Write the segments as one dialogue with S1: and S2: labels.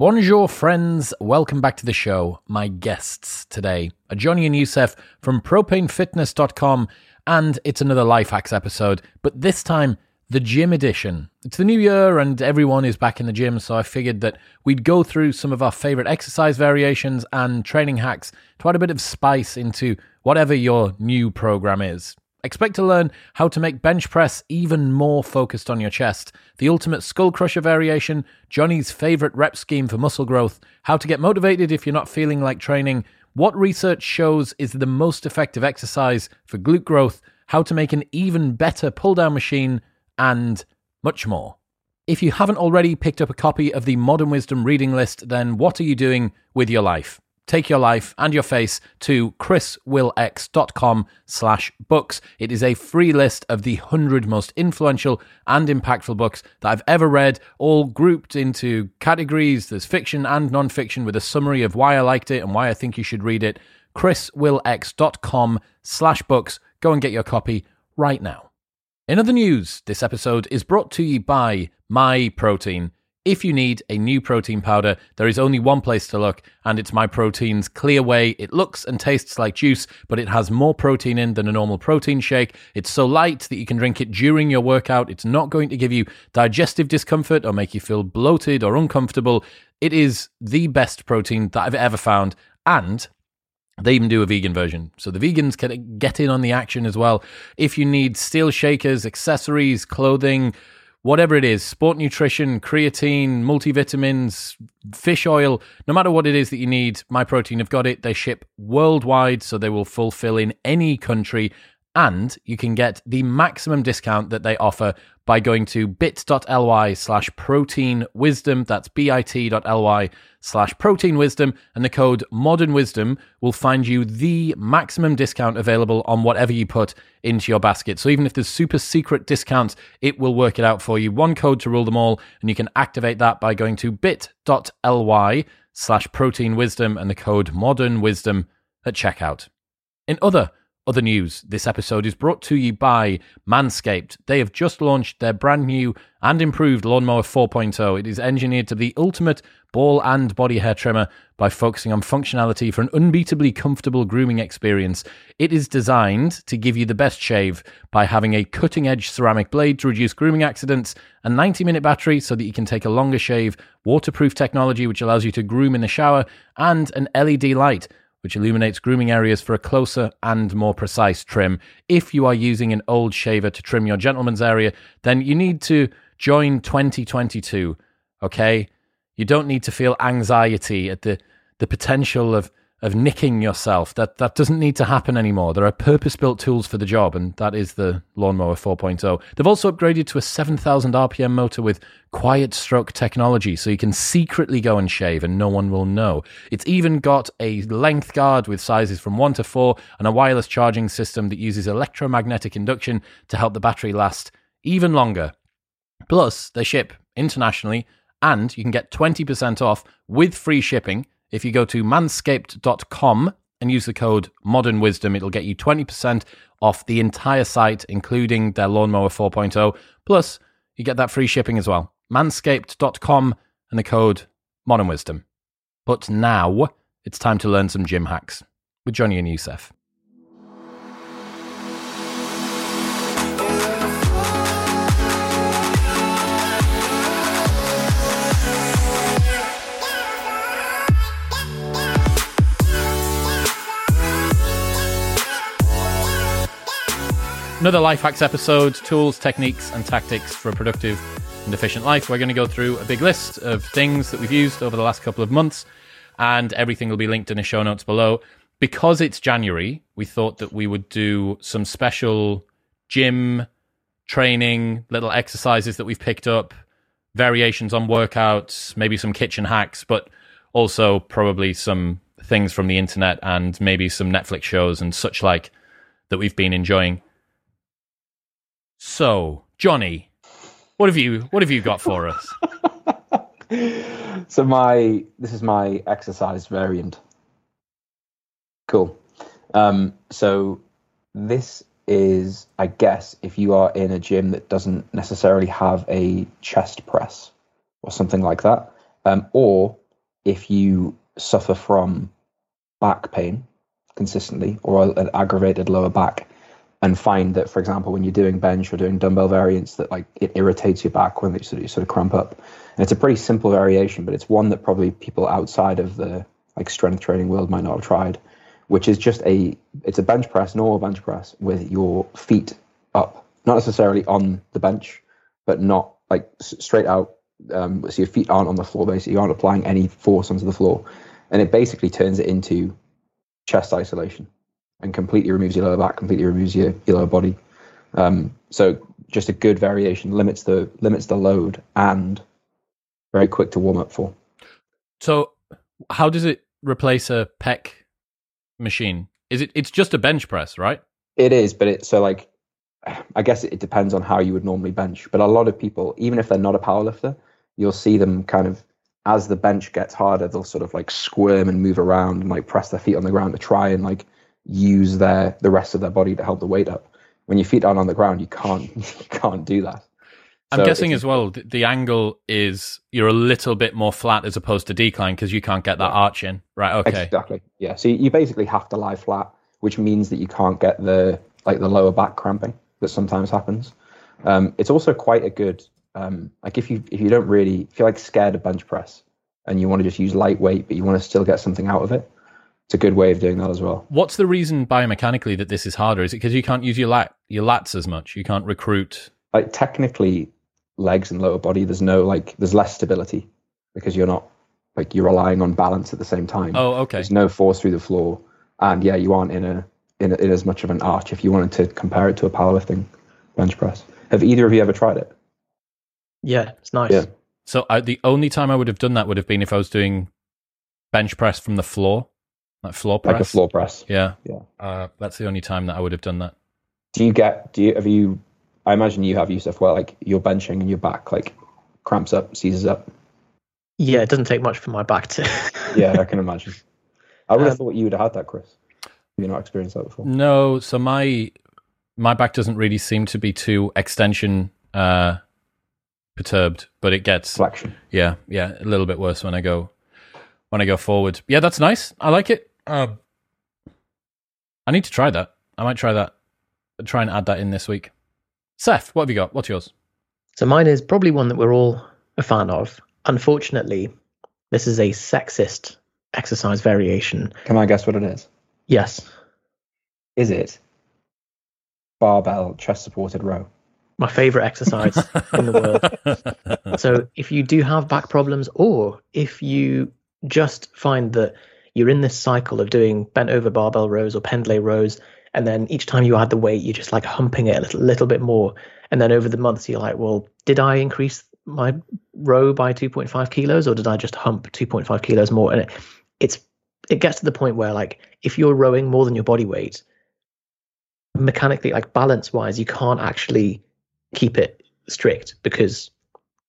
S1: Bonjour, friends. Welcome back to the show. My guests today are Johnny and Youssef from propanefitness.com, and it's another Life Hacks episode, but this time the gym edition. It's the new year and everyone is back in the gym, so I figured that we'd go through some of our favorite exercise variations and training hacks to add a bit of spice into whatever your new program is. Expect to learn how to make bench press even more focused on your chest, the ultimate skull crusher variation, Johnny's favorite rep scheme for muscle growth, how to get motivated if you're not feeling like training, what research shows is the most effective exercise for glute growth, how to make an even better pull down machine, and much more. If you haven't already picked up a copy of the Modern Wisdom reading list, then what are you doing with your life? Take your life and your face to chriswillx.com slash books. It is a free list of the 100 most influential and impactful books that I've ever read, all grouped into categories. There's fiction and non-fiction with a summary of why I liked it and why I think you should read it. chriswillx.com slash books. Go and get your copy right now. In other news, this episode is brought to you by My Protein. If you need a new protein powder, there is only one place to look, and it's Myprotein's Clear Whey. It looks and tastes like juice, but it has more protein in than a normal protein shake. It's so light that you can drink it during your workout. It's not going to give you digestive discomfort or make you feel bloated or uncomfortable. It is the best protein that I've ever found, and they even do a vegan version. So the vegans can get in on the action as well. If you need steel shakers, accessories, clothing, whatever it is sport nutrition, creatine, multivitamins, fish oil, no matter what it is that you need, My Protein have got it. They ship worldwide, so they will fulfill in any country. And you can get the maximum discount that they offer by going to bit.ly slash protein wisdom. That's bit.ly slash protein wisdom. And the code modern wisdom will find you the maximum discount available on whatever you put into your basket. So even if there's super secret discounts, it will work it out for you. One code to rule them all. And you can activate that by going to bit.ly slash protein wisdom and the code modern wisdom at checkout. In other other news this episode is brought to you by Manscaped. They have just launched their brand new and improved Lawnmower 4.0. It is engineered to be the ultimate ball and body hair trimmer by focusing on functionality for an unbeatably comfortable grooming experience. It is designed to give you the best shave by having a cutting edge ceramic blade to reduce grooming accidents, a 90 minute battery so that you can take a longer shave, waterproof technology which allows you to groom in the shower, and an LED light which illuminates grooming areas for a closer and more precise trim. If you are using an old shaver to trim your gentleman's area, then you need to join 2022. Okay? You don't need to feel anxiety at the, the potential of of nicking yourself. That that doesn't need to happen anymore. There are purpose-built tools for the job, and that is the Lawnmower 4.0. They've also upgraded to a 7,000 RPM motor with quiet stroke technology, so you can secretly go and shave and no one will know. It's even got a length guard with sizes from 1 to 4 and a wireless charging system that uses electromagnetic induction to help the battery last even longer. Plus, they ship internationally and you can get 20% off with free shipping if you go to manscaped.com and use the code Modern Wisdom, it'll get you 20% off the entire site, including their Lawnmower 4.0. Plus, you get that free shipping as well. Manscaped.com and the code Modern Wisdom. But now it's time to learn some gym hacks with Johnny and Youssef. Another Life Hacks episode tools, techniques, and tactics for a productive and efficient life. We're going to go through a big list of things that we've used over the last couple of months, and everything will be linked in the show notes below. Because it's January, we thought that we would do some special gym training, little exercises that we've picked up, variations on workouts, maybe some kitchen hacks, but also probably some things from the internet and maybe some Netflix shows and such like that we've been enjoying. So, Johnny, what have you what have you got for us?
S2: so my this is my exercise variant. Cool. Um, so this is, I guess, if you are in a gym that doesn't necessarily have a chest press or something like that, um, or if you suffer from back pain consistently or an aggravated lower back and find that, for example, when you're doing bench or doing dumbbell variants, that like it irritates your back when they sort of, sort of cramp up. And it's a pretty simple variation, but it's one that probably people outside of the like strength training world might not have tried, which is just a it's a bench press, normal bench press with your feet up, not necessarily on the bench, but not like straight out. Um, so your feet aren't on the floor, basically, you aren't applying any force onto the floor, and it basically turns it into chest isolation and completely removes your lower back, completely removes your, your lower body. Um, so just a good variation limits the limits the load and very quick to warm up for.
S1: So how does it replace a pec machine? Is it it's just a bench press, right?
S2: It is, but it so like I guess it depends on how you would normally bench. But a lot of people, even if they're not a powerlifter, you'll see them kind of as the bench gets harder, they'll sort of like squirm and move around and like press their feet on the ground to try and like use their the rest of their body to help the weight up. When your feet aren't on the ground, you can't you can't do that.
S1: I'm so guessing as well the, the, angle is you're a little bit more flat as opposed to decline because you can't get that arch in. Right. Okay.
S2: Exactly. Yeah. So you basically have to lie flat, which means that you can't get the like the lower back cramping that sometimes happens. Um, it's also quite a good um, like if you if you don't really feel like scared of bench press and you want to just use lightweight but you want to still get something out of it, it's a good way of doing that as well.
S1: What's the reason biomechanically that this is harder? Is it because you can't use your lat your lats as much? You can't recruit.
S2: Like technically, legs and lower body, there's no like there's less stability because you're not like you're relying on balance at the same time.
S1: Oh, okay.
S2: There's no force through the floor, and yeah, you aren't in a in, a, in as much of an arch if you wanted to compare it to a powerlifting bench press. Have either of you ever tried it?
S3: Yeah, it's nice. Yeah.
S1: So I, the only time I would have done that would have been if I was doing bench press from the floor like floor press.
S2: Like a floor press.
S1: Yeah.
S2: Yeah.
S1: Uh, that's the only time that I would have done that.
S2: Do you get, do you, have you, I imagine you have Yusuf where like you're benching and your back like cramps up, seizes up.
S3: Yeah, it doesn't take much for my back to.
S2: yeah, I can imagine. I would have um, thought you would have had that, Chris. Have you not experienced that before?
S1: No, so my my back doesn't really seem to be too extension uh, perturbed, but it gets
S2: flexion.
S1: Yeah, yeah, a little bit worse when I go when I go forward. Yeah, that's nice. I like it. Um, I need to try that. I might try that. Try and add that in this week. Seth, what have you got? What's yours?
S3: So mine is probably one that we're all a fan of. Unfortunately, this is a sexist exercise variation.
S2: Can I guess what it is?
S3: Yes.
S2: Is it barbell chest supported row?
S3: My favorite exercise in the world. So if you do have back problems or if you just find that you're in this cycle of doing bent over barbell rows or pendlay rows and then each time you add the weight you're just like humping it a little, little bit more. And then over the months you're like well did i increase my row by 2.5 kilos or did i just hump 2.5 kilos more? And it, it's it gets to the point where like if you're rowing more than your body weight mechanically like balance wise you can't actually keep it strict because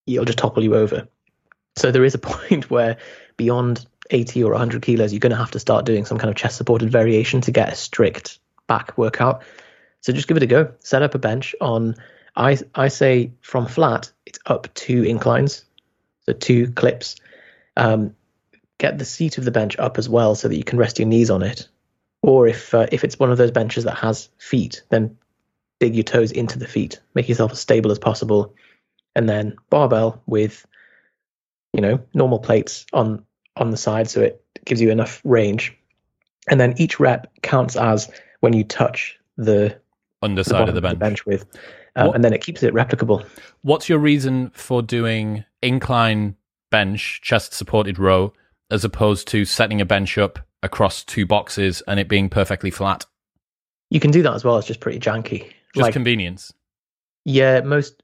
S3: it'll just topple you over. So there is a point where beyond 80 or 100 kilos, you're going to have to start doing some kind of chest supported variation to get a strict back workout. So just give it a go. Set up a bench on, I, I say from flat, it's up two inclines, so two clips. Um, get the seat of the bench up as well so that you can rest your knees on it. Or if uh, if it's one of those benches that has feet, then dig your toes into the feet. Make yourself as stable as possible, and then barbell with, you know, normal plates on on the side so it gives you enough range. And then each rep counts as when you touch the
S1: underside the of the bench,
S3: the bench with, um, and then it keeps it replicable.
S1: What's your reason for doing incline bench, chest supported row, as opposed to setting a bench up across two boxes and it being perfectly flat?
S3: You can do that as well. It's just pretty janky.
S1: Just like, convenience.
S3: Yeah, most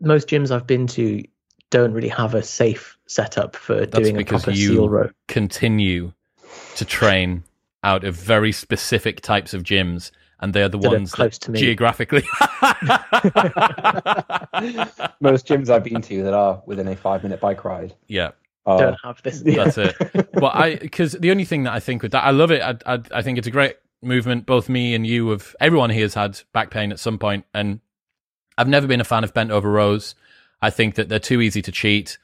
S3: most gyms I've been to don't really have a safe setup for That's doing a proper seal row.
S1: Continue to train out of very specific types of gyms, and they're the that ones
S3: close to me.
S1: geographically.
S2: Most gyms I've been to that are within a five minute bike ride.
S1: Yeah.
S3: don't have this.
S1: That's it. Well, I because the only thing that I think with that, I love it. I, I I think it's a great movement. Both me and you have everyone here has had back pain at some point, and I've never been a fan of bent over rows. I think that they're too easy to cheat.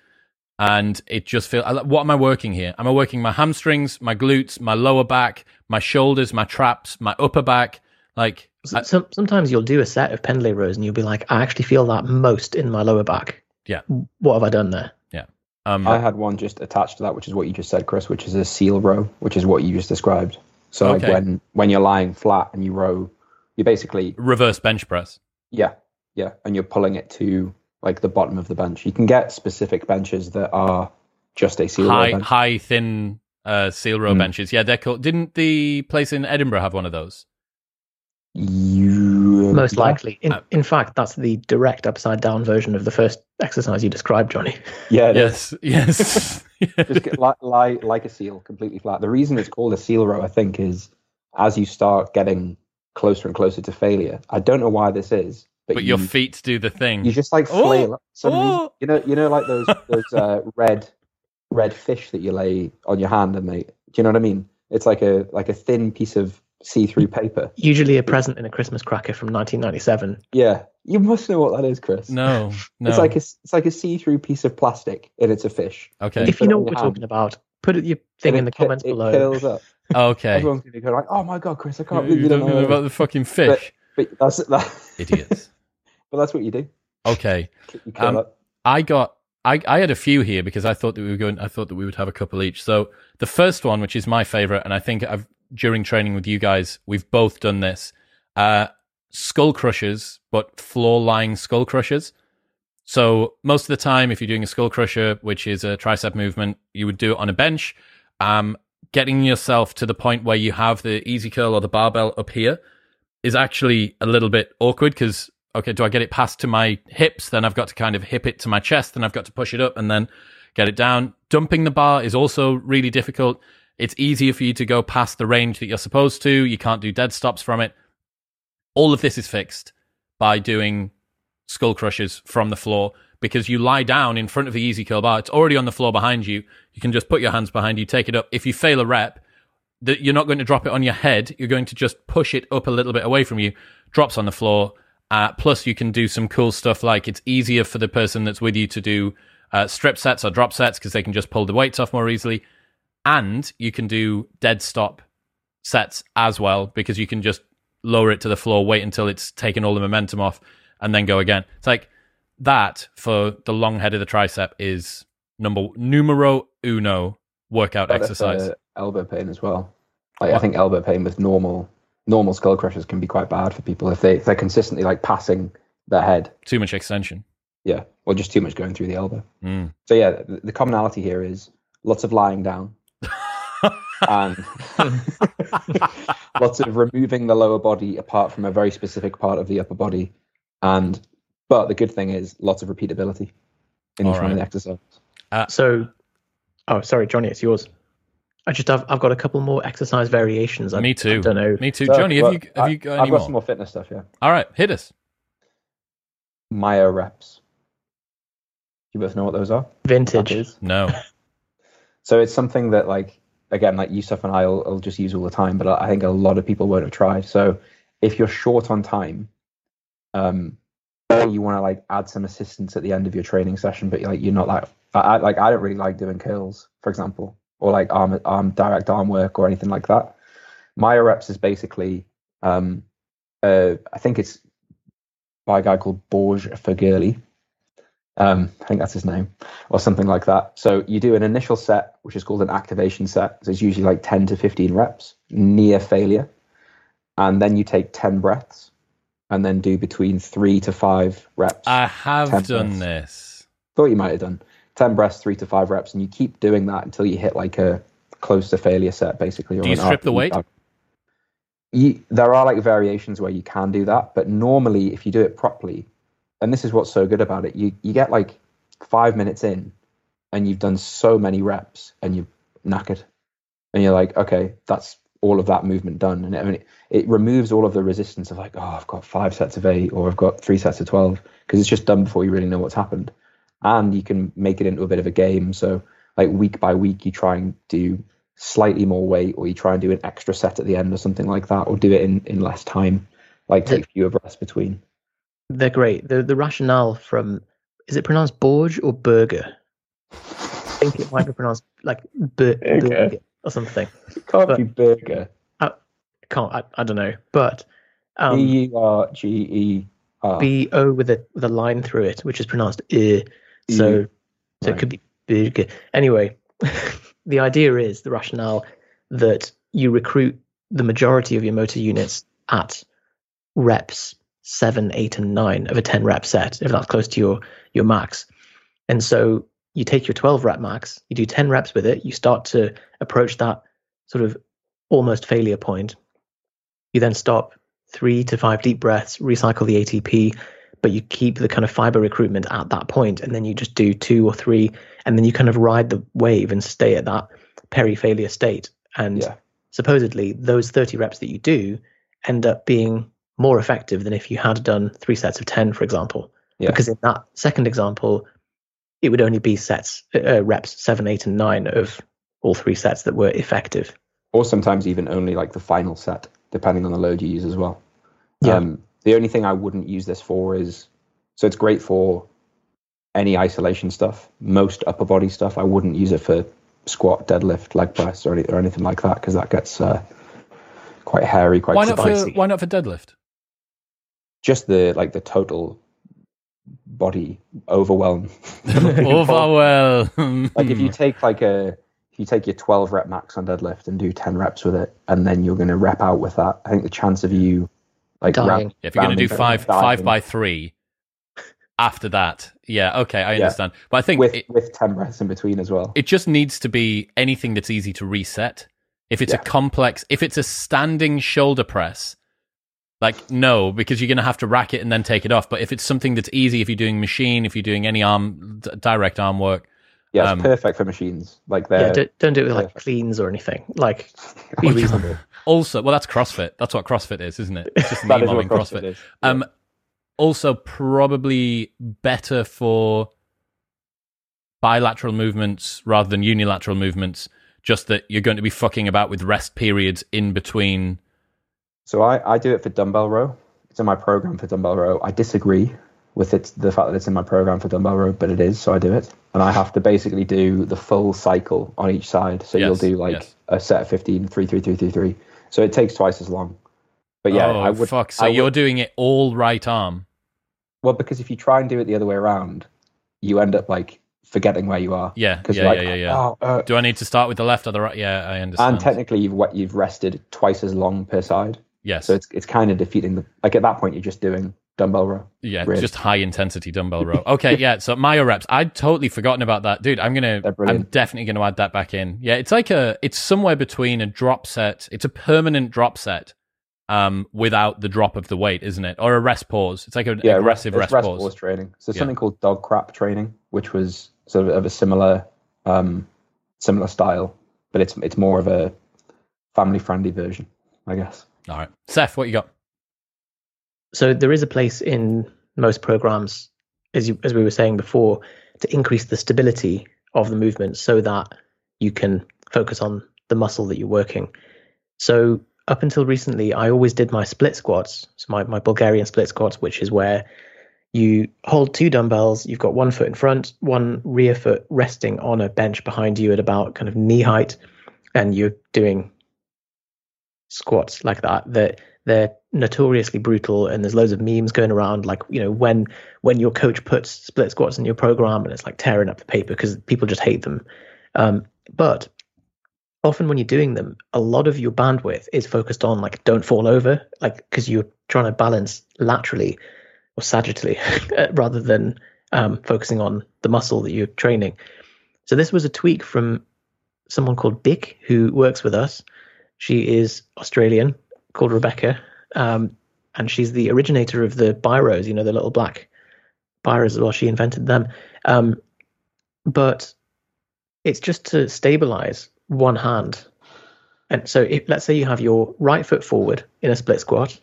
S1: and it just feels. What am I working here? Am I working my hamstrings, my glutes, my lower back, my shoulders, my traps, my upper back? Like I-
S3: Some, sometimes you'll do a set of pendlay rows and you'll be like, I actually feel that most in my lower back.
S1: Yeah.
S3: What have I done there? Yeah.
S1: Um,
S2: I had one just attached to that, which is what you just said, Chris, which is a seal row, which is what you just described. So like when when you're lying flat and you row, you basically
S1: reverse bench press.
S2: yeah yeah, and you're pulling it to like the bottom of the bench. You can get specific benches that are just a seal row
S1: high,
S2: bench.
S1: high, thin uh, seal row
S2: Mm.
S1: benches. Yeah, they're cool. Didn't the place in Edinburgh have one of those?
S2: You
S3: Most
S2: yeah,
S3: likely. In,
S1: Uh,
S3: in fact, that's the direct upside down version of the first exercise you described, Johnny.
S2: yeah, it is.
S1: Yes, yes.
S2: just get, lie, lie like a seal, completely flat. The reason it's called a seal row, I think, is as you start getting closer and closer to failure. I don't know why this is, but,
S1: but
S2: you,
S1: your feet do the thing.
S2: you just like flail up. Suddenly,
S1: oh.
S2: you know, you know, like those those uh, red red fish that you lay on your hand, and they. Do you know what I mean? It's like a like a thin piece of see through paper.
S3: Usually a present in a Christmas cracker from 1997.
S2: Yeah, you must know what that is, Chris.
S1: no, no.
S2: It's like a it's like a see through piece of plastic, and it's a fish.
S1: okay,
S3: If
S2: put
S3: you know what we're
S2: hand.
S3: talking about, put your thing in the
S2: it cur-
S3: comments
S2: it
S3: below.
S2: curls up.
S1: okay.
S2: Everyone's gonna be going like, "Oh my god, Chris, I can't
S1: You
S2: believe you don't
S1: don't
S2: know."
S1: know
S2: that."
S1: about the fucking fish,
S2: But that's that.
S1: idiots.
S2: But that's what you do.
S1: Okay,
S2: You
S1: Um. I got. I, I had a few here because I thought that we were going. I thought that we would have a couple each. So the first one, which is my favorite, and I think I've during training with you guys, we've both done this. Uh, skull crushers, but floor lying skull crushers. So most of the time, if you're doing a skull crusher, which is a tricep movement, you would do it on a bench. Um, getting yourself to the point where you have the easy curl or the barbell up here is actually a little bit awkward because okay, do I get it past to my hips? Then I've got to kind of hip it to my chest, then I've got to push it up and then get it down. Dumping the bar is also really difficult. It's easier for you to go past the range that you're supposed to. You can't do dead stops from it. All of this is fixed by doing skull crushers from the floor because you lie down in front of the easy curl bar. It's already on the floor behind you. You can just put your hands behind you, take it up. If you fail a rep, that you're not going to drop it on your head. You're going to just push it up a little bit away from you. Drops on the floor. Uh, plus, you can do some cool stuff like it's easier for the person that's with you to do uh, strip sets or drop sets because they can just pull the weights off more easily. And you can do dead stop sets as well because you can just lower it to the floor, wait until it's taken all the momentum off, and then go again. It's like that for the long head of the tricep is number numero uno workout
S2: Better
S1: exercise.
S2: elbow pain as well. Like I think elbow pain with normal normal skull crushers can be quite bad for people if they if they're consistently like passing their head.
S1: Too much extension.
S2: Yeah, or just too much going through the elbow.
S1: Mm.
S2: So yeah, the, the commonality here is lots of lying down and lots of removing the lower body apart from a very specific part of the upper body. And but the good thing is lots of repeatability in each
S1: All
S2: one of the exercises.
S3: So, oh, sorry, Johnny, it's yours. I just have, I've got a couple more exercise variations. I,
S1: Me too.
S3: I don't know.
S1: Me too.
S2: So,
S1: Johnny, have
S2: well,
S1: you have
S2: I-
S1: you got
S2: I've
S1: any
S2: got
S1: more?
S2: some more fitness stuff. Yeah,
S1: All right, hit us.
S2: Myo reps. You both know what those are.
S3: Vintage.
S1: No.
S2: So it's something that, like, again, like Yusuf and I will, will just use all the time, but I I think a lot of people won't have tried. So if you're short on time, um, or you want to like add some assistance at the end of your training session, but like you're not like, I, I like I don't really like doing curls, for example, or like arm arm direct arm work or anything like that. Myo reps is basically, um, uh, I think it's by a guy called Borge Fagerli. Um, I think that's his name, or something like that. So you do an initial set, which is called an activation set. So it's usually like 10 to 15 reps, near failure. And then you take 10 breaths and then do between three to five reps.
S1: I have done
S2: breaths.
S1: this.
S2: Thought you might have done 10 breaths, three to five reps. And you keep doing that until you hit like a close to failure set, basically. or
S1: Do you strip the weight?
S2: You, there are like variations where you can do that, but normally if you do it properly, and this is what's so good about it, you you get like five minutes in, and you've done so many reps, and you're knackered, and you're like, okay, that's all of that movement done, and I mean, it, it removes all of the resistance of like, oh, I've got five sets of eight, or I've got three sets of twelve, because it's just done before you really know what's happened, and you can make it into a bit of a game. So like week by week, you try and do slightly more weight, or you try and do an extra set at the end, or something like that, or do it in in less time, like take fewer breaths between.
S3: They're great. The the rationale from is it pronounced Borge or Burger? I think it might be pronounced like b-
S2: Okay.
S3: or something.
S2: It can't
S3: But-
S2: be burger.
S3: Can't I, I don't know, but
S2: B
S3: um,
S2: U R G E R.
S3: B O with a with a line through it, which is pronounced I. So so it could be big. Anyway, the idea is the rationale that you recruit the majority of your motor units at reps seven, eight, and nine of a ten rep set, if that's close to your your max. And so you take your 12 rep max, you do 10 reps with it, you start to approach that sort of almost failure point. You then stop three to five deep breaths, recycle the ATP, but you keep the kind of fiber recruitment at that point, and then you just do two or three, and then you kind of ride the wave and stay at that peri-failure state. And
S2: Yeah.
S3: supposedly, those 30 reps that you do end up being more effective than if you had done three sets of 10, for example.
S2: Yeah.
S3: Because in that second example, it would only be sets, uh, reps seven, eight, and nine of all three sets that were effective.
S2: Or sometimes even only like the final set, depending on the load you use as well.
S3: Yeah.
S2: Um, the only thing I wouldn't use this for is so it's great for any isolation stuff. Most upper body stuff, I wouldn't use it for squat, deadlift, leg press, or, any, or anything like that because that gets uh, quite hairy, quite
S1: Why not for
S3: spicy.
S1: why not for deadlift?
S2: just the like the total body overwhelm.
S1: Overwhelm.
S2: like if you take like a if you take your 12 rep max on deadlift and do 10 reps with it and then you're going to rep out with that i think the chance of you like
S3: Dying.
S2: rep-
S1: if you're going to do five
S2: down,
S1: five by three, after that, yeah, okay, I
S2: Yeah.
S1: understand. But I think
S2: with
S1: it,
S2: with 10 breaths in between as well
S1: it just needs to be anything that's easy to reset. If it's a complex, if it's a standing shoulder press, like no, because you're going to have to rack it and then take it off. But if it's something that's easy, if you're doing machine, if you're doing any arm direct arm work,
S2: yeah it's
S1: um,
S2: perfect for machines like
S3: yeah, don't, don't do it with like cleans or anything. Like, be reasonable.
S1: also, well, that's CrossFit. That's what CrossFit is, isn't it? It's just me
S2: that is
S1: mom
S2: what
S1: in
S2: CrossFit
S1: CrossFit.
S2: is.
S1: Um, also probably better for bilateral movements rather than unilateral movements. Just that you're going to be fucking about with rest periods in between.
S2: so I, I do it for dumbbell row it's in my program for dumbbell row i disagree with it the fact that it's in my program for dumbbell row but it is so i do it and i have to basically do the full cycle on each side so you'll do like
S1: yes.
S2: a set of 15 3 3 3 3 3 so it takes twice as long but yeah
S1: oh
S2: i would
S1: fuck! So
S2: I
S1: you're doing it all right arm.
S2: Well, because if you try and do it the other way around, you end up like forgetting where you are.
S1: Yeah, yeah,
S2: like,
S1: yeah, yeah, yeah.
S2: oh, uh,
S1: Do I need to start with the left or the right? Yeah, I understand.
S2: and technically you've you've rested twice as long per side,
S1: yes,
S2: so it's it's kind of defeating the like at that point you're just doing dumbbell row.
S1: yeah, just high intensity dumbbell row. Okay, yeah. So myo reps, I'd totally forgotten about that, dude. I'm gonna, I'm definitely gonna add that back in. Yeah, it's like a, it's somewhere between a drop set. It's a permanent drop set, um, without the drop of the weight, isn't it? Or a rest pause. It's like an
S2: Yeah,
S1: aggressive
S2: rest,
S1: rest,
S2: rest
S1: pause.
S2: training. So
S1: Yeah.
S2: something called dog crap training, which was sort of of a similar um similar style, but it's it's more of a family friendly version, I guess.
S1: All right, Seth, what you got?
S3: So there is a place in most programs, as you, as we were saying before, to increase the stability of the movement so that you can focus on the muscle that you're working. So up until recently, I always did my split squats, so my, my Bulgarian split squats, which is where you hold two dumbbells, you've got one foot in front, one rear foot resting on a bench behind you at about kind of knee height, and you're doing squats like that. That they're notoriously brutal, and there's loads of memes going around, like you know when when your coach puts split squats in your program, and it's like tearing up the paper because people just hate them. Um, but often when you're doing them, a lot of your bandwidth is focused on like don't fall over, like because you're trying to balance laterally or sagittally rather than um, focusing on the muscle that you're training. So this was a tweak from someone called Dick who works with us. She is Australian, called Rebecca, um, and she's the originator of the biros. You know, the little black biros as well. She invented them, um, but it's just to stabilize one hand. And so, if, let's say you have your right foot forward in a split squat,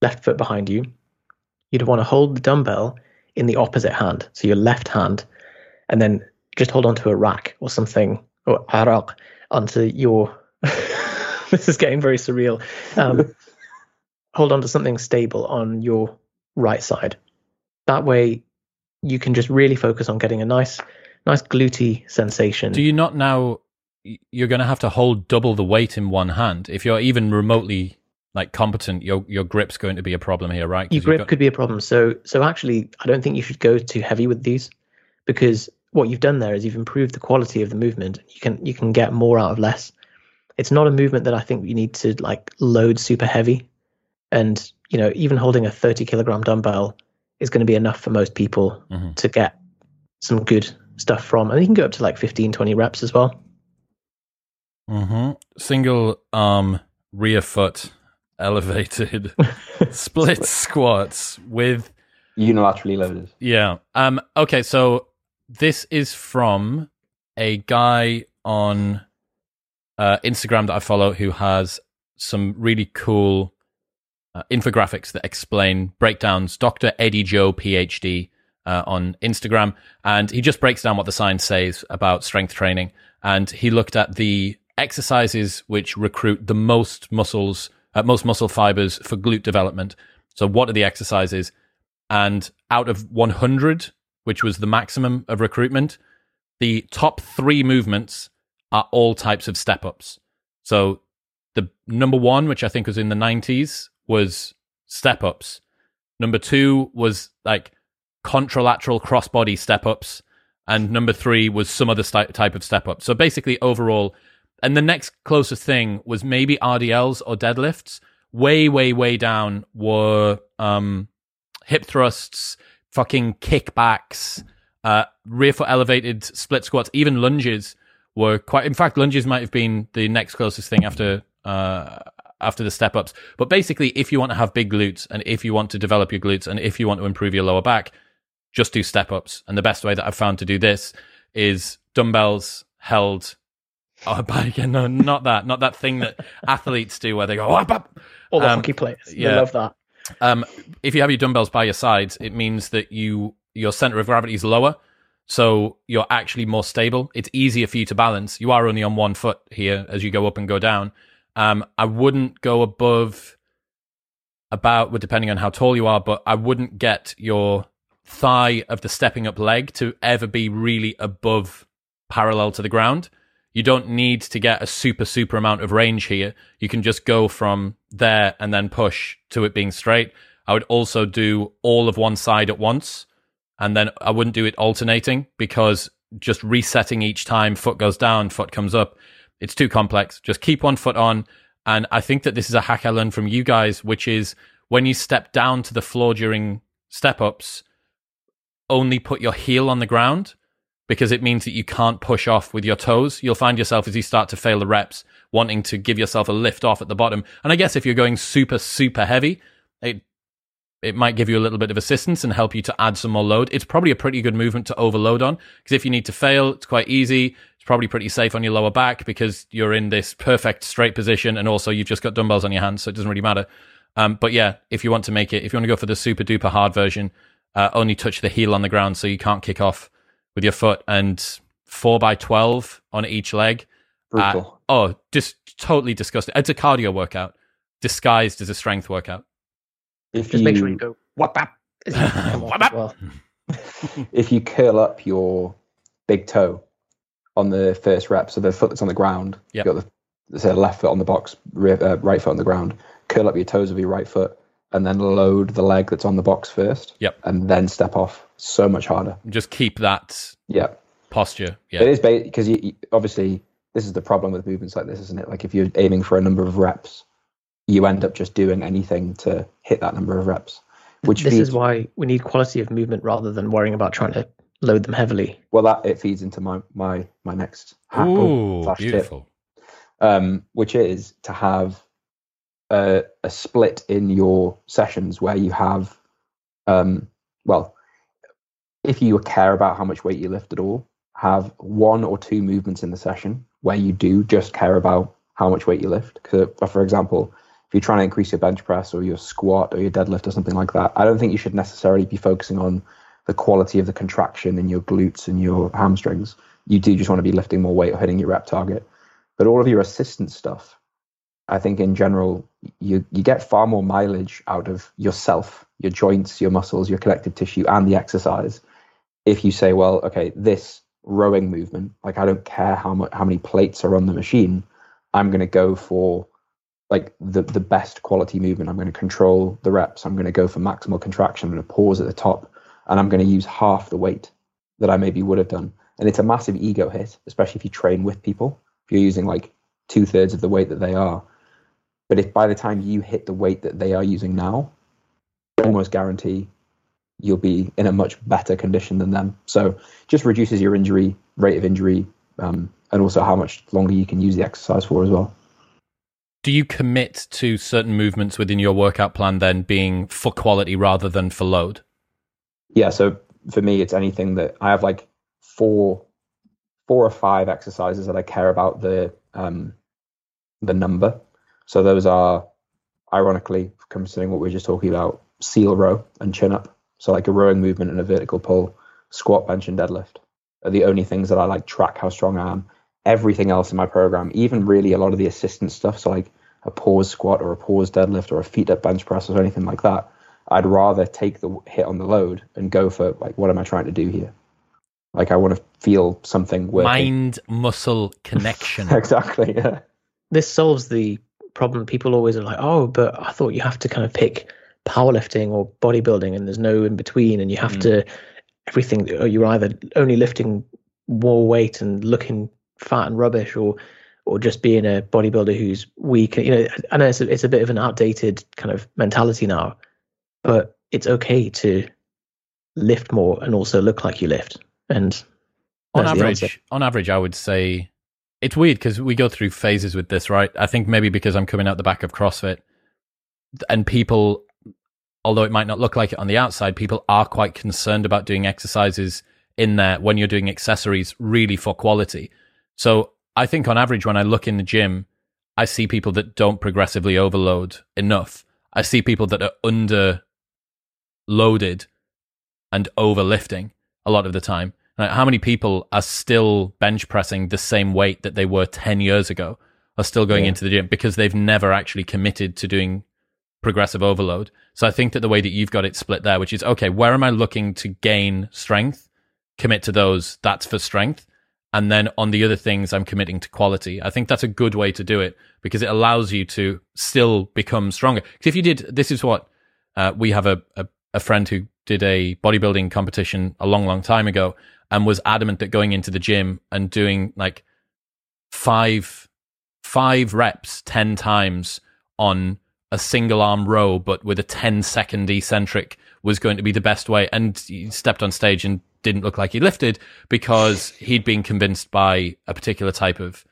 S3: left foot behind you, you'd want to hold the dumbbell in the opposite hand, so your left hand, and then just hold onto a rack or something, or a arak, onto your. this is getting very surreal. Um, hold on to something stable on your right side. That way, you can just really focus on getting a nice nice glutey sensation.
S1: Do you not now? You're going to have to hold double the weight in one hand. If you're even remotely like competent, your your grip's going to be a problem here, right?
S3: your grip
S1: got-
S3: could be a problem. So so actually, I don't think you should go too heavy with these because what you've done there is you've improved the quality of the movement. You can you can get more out of less. It's not a movement that I think you need to like load super heavy, and you know even holding a thirty kilogram dumbbell is going to be enough for most people
S1: Mhm.
S3: to get some good stuff from. And you can go up to like 15, 20 reps as well.
S1: Mhm. Single arm rear foot elevated split squats with
S2: Unilaterally loaded.
S1: yeah. Um okay, so this is from a guy on uh, Instagram that I follow who has some really cool uh, infographics that explain breakdowns. Dr. Eddie Jo, PhD, uh, on Instagram, and he just breaks down what the science says about strength training. And he looked at the exercises which recruit the most muscles, uh, most muscle fibers for glute development. So, what are the exercises? And out of 100, which was the maximum of recruitment, the top three movements are all types of step ups. So the number one, which I think was in the 90s, was step ups. Number two was like contralateral crossbody step ups. And number three was some other sti- type of step up. So basically, overall, and the next closest thing was maybe RDLs or deadlifts. Way, way, way down were um, hip thrusts, fucking kickbacks, uh, rear foot elevated split squats, even lunges were quite. In fact, lunges might have been the next closest thing after uh, after the step ups. But basically, if you want to have big glutes and if you want to develop your glutes and if you want to improve your lower back, just do step ups. And the best way that I've found to do this is dumbbells held. Oh, by again, no, not that, not that thing that athletes do where they go up, up.
S3: All the
S1: Um,
S3: hockey players, they
S1: yeah.
S3: love that.
S1: Um, if you have your dumbbells by your sides, it means that you your center of gravity is lower, so you're actually more stable. It's easier for you to balance. You are only on one foot here as you go up and go down. Um, I wouldn't go above about, well, depending on how tall you are, but I wouldn't get your thigh of the stepping up leg to ever be really above parallel to the ground. You don't need to get a super, super amount of range here. You can just go from there and then push to it being straight. I would also do all of one side at once. And then I wouldn't do it alternating because just resetting each time, foot goes down, foot comes up. It's too complex. Just keep one foot on. And I think that this is a hack I learned from you guys, which is when you step down to the floor during step ups, only put your heel on the ground because it means that you can't push off with your toes. You'll find yourself as you start to fail the reps wanting to give yourself a lift off at the bottom. And I guess if you're going super, super heavy, it might give you a little bit of assistance and help you to add some more load. It's probably a pretty good movement to overload on because if you need to fail, it's quite easy. It's probably pretty safe on your lower back because you're in this perfect straight position and also you've just got dumbbells on your hands, so it doesn't really matter. Um, but yeah, if you want to make it, if you want to go for the super duper hard version, uh, only touch the heel on the ground so you can't kick off with your foot and four by 12 on each leg. Uh,
S2: Brutal.
S1: oh, just totally disgusting. It's a cardio workout disguised as a strength workout.
S2: If
S3: Just
S2: you
S3: make sure you go whap whap. as you come off
S1: Whap,
S3: as well.
S2: if you curl up your big toe on the first rep, so the foot that's on the ground,
S1: Yep.
S2: you got the say, left foot on the box, uh, right foot on the ground, curl up your toes with your right foot, and then load the leg that's on the box first.
S1: Yep.
S2: And then step off. So much harder.
S1: Just keep that
S2: Yeah.
S1: posture. Yeah.
S2: It is because you, you, obviously this is the problem with movements like this, isn't it? Like if you're aiming for a number of reps, you end up just doing anything to hit that number of reps. Which
S3: this
S2: feeds,
S3: is why we need quality of movement rather than worrying about trying to load them heavily.
S2: well that it feeds into my my my next hack
S1: Ooh,
S2: slash tip.
S1: beautiful.
S2: um, which is to have a, a split in your sessions where you have, um, well, if you care about how much weight you lift at all, have one or two movements in the session where you do just care about how much weight you lift. 'Cause, uh, for example, if you're trying to increase your bench press or your squat or your deadlift or something like that, I don't think you should necessarily be focusing on the quality of the contraction in your glutes and your hamstrings. You do just want to be lifting more weight or hitting your rep target. But all of your assistance stuff, I think in general, you, you get far more mileage out of yourself, your joints, your muscles, your connective tissue, and the exercise. If you say, well, okay, this rowing movement, like I don't care how much how many plates are on the machine, I'm going to go for like the the best quality movement. I'm going to control the reps. I'm going to go for maximal contraction. I'm going to pause at the top, and I'm going to use half the weight that I maybe would have done. And it's a massive ego hit, especially if you train with people. If you're using like two thirds of the weight that they are, but if by the time you hit the weight that they are using now, almost guarantee you'll be in a much better condition than them. So just reduces your injury rate of injury, um, and also how much longer you can use the exercise for as well.
S1: Do you commit to certain movements within your workout plan then being for quality rather than for load?
S2: Yeah. So for me, it's anything that I have like four, four or five exercises that I care about the um, the number. So those are, ironically, considering what we are just talking about, seal row and chin up. So like a rowing movement and a vertical pull, squat, bench, and deadlift are the only things that I like track how strong I am. Everything else in my program, even really a lot of the assistant stuff, so like a pause squat or a pause deadlift or a feet up bench press or anything like that, I'd rather take the hit on the load and go for like what am I trying to do here? Like I want to feel something working.
S1: Mind muscle connection.
S2: exactly. Yeah.
S3: This solves the problem. People always are like, oh, but I thought you have to kind of pick powerlifting or bodybuilding and there's no in between and you have mm. to everything you're either only lifting more weight and looking fat and rubbish or or just being a bodybuilder who's weak you know i know it's a, it's a bit of an outdated kind of mentality now but it's okay to lift more and also look like you lift. And
S1: on average on average i would say it's weird because we go through phases with this right? I think maybe because i'm coming out the back of crossfit and people although it might not look like it on the outside, people are quite concerned about doing exercises in there when you're doing accessories really for quality. So I think on average, when I look in the gym, I see people that don't progressively overload enough. I see people that are under loaded and overlifting a lot of the time. Like how many people are still bench pressing the same weight that they were 10 years ago, are still going yeah. into the gym because they've never actually committed to doing progressive overload. So I think that the way that you've got it split there, which is okay, where am I looking to gain strength? Commit to those. That's for strength. And then on the other things, I'm committing to quality. I think that's a good way to do it because it allows you to still become stronger. Because if you did, this is what uh, we have a, a, a friend who did a bodybuilding competition a long, long time ago and was adamant that going into the gym and doing like five, five reps 10 times on a single arm row, but with a 10 second eccentric was going to be the best way. And he stepped on stage and didn't look like he lifted because he'd been convinced by a particular type of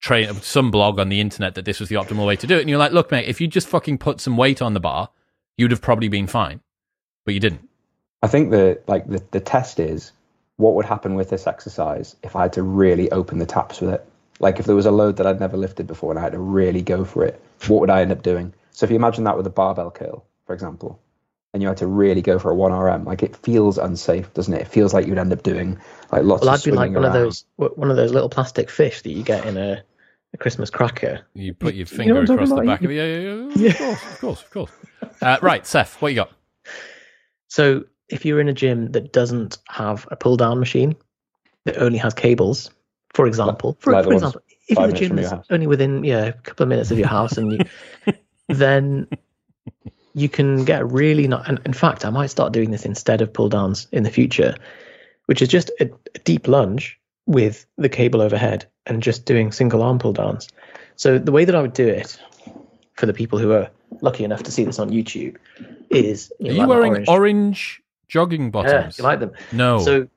S1: train, some blog on the internet that this was the optimal way to do it. And you're like, look, mate, if you just fucking put some weight on the bar, you'd have probably been fine, but you didn't.
S2: I think the like the, the test is what would happen with this exercise if I had to really open the taps with it. Like if there was a load that I'd never lifted before and I had to really go for it, what would I end up doing? So if you imagine that with a barbell curl, for example, and you had to really go for a one RM, like it feels unsafe, doesn't it? It feels like you'd end up doing like lots. Well,
S3: I'd be like one around. of those one of those little plastic fish that you get in a, a Christmas cracker.
S1: You put your finger you know across the back of it. Yeah, yeah, yeah. Of course, of course, of course. Uh, right, Seth, what you got?
S3: So if you're in a gym that doesn't have a pull down machine, that only has cables, for example, for, like for example, if the gym is only within yeah a couple of minutes of your house and you then you can get really not. And in fact, I might start doing this instead of pull downs in the future, which is just a, a deep lunge with the cable overhead and just doing single arm pull downs. So the way that I would do it for the people who are lucky enough to see this on YouTube is
S1: you are you wearing orange, orange, jogging bottoms?
S3: Yeah, you like them?
S1: No.
S3: So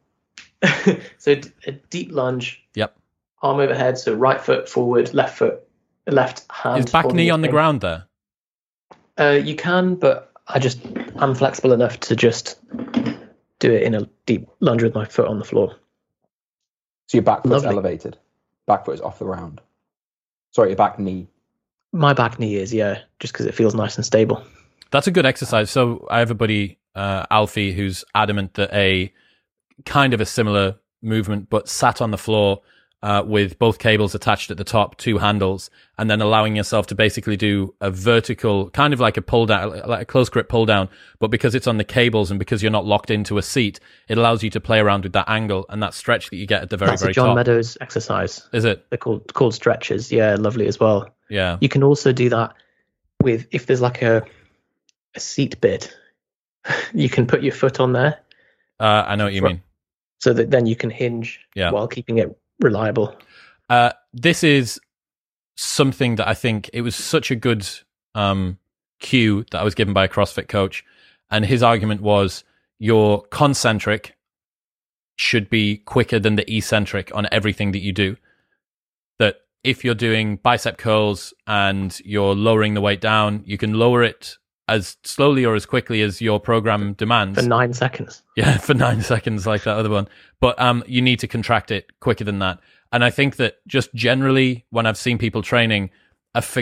S3: so a deep lunge.
S1: Yep.
S3: Arm overhead, so right foot forward, left foot, left hand.
S1: Is back knee on the ground there?
S3: Uh, you can, but I just I'm flexible enough to just do it in a deep lunge with my foot on the floor.
S2: So your back foot's Lovely. elevated. Back foot is off the ground. Sorry, your back knee.
S3: My back knee is yeah, just because it feels nice and stable.
S1: That's a good exercise. So I have a buddy, uh, Alfie, who's adamant that a kind of a similar movement, but sat on the floor uh, with both cables attached at the top, two handles, and then allowing yourself to basically do a vertical, kind of like a pull down, like a close grip pull down. But because it's on the cables and because you're not locked into a seat, it allows you to play around with that angle and that stretch that you get at the very,
S3: That's
S1: very
S3: a John
S1: top.
S3: Meadows exercise.
S1: Is it?
S3: They're called called stretches. Yeah, lovely as well.
S1: Yeah.
S3: You can also do that with if there's like a a seat bit, you can put your foot on there
S1: Uh, I know what you mean.
S3: so that then you can hinge
S1: Yeah.
S3: while keeping it reliable.
S1: Uh, this is something that I think it was such a good um, cue that I was given by a CrossFit coach, and his argument was your concentric should be quicker than the eccentric on everything that you do. That if you're doing bicep curls and you're lowering the weight down, you can lower it as slowly or as quickly as your program demands.
S3: For nine seconds.
S1: Yeah, for nine seconds, like that other one. But um, you need to contract it quicker than that. And I think that just generally, when I've seen people training,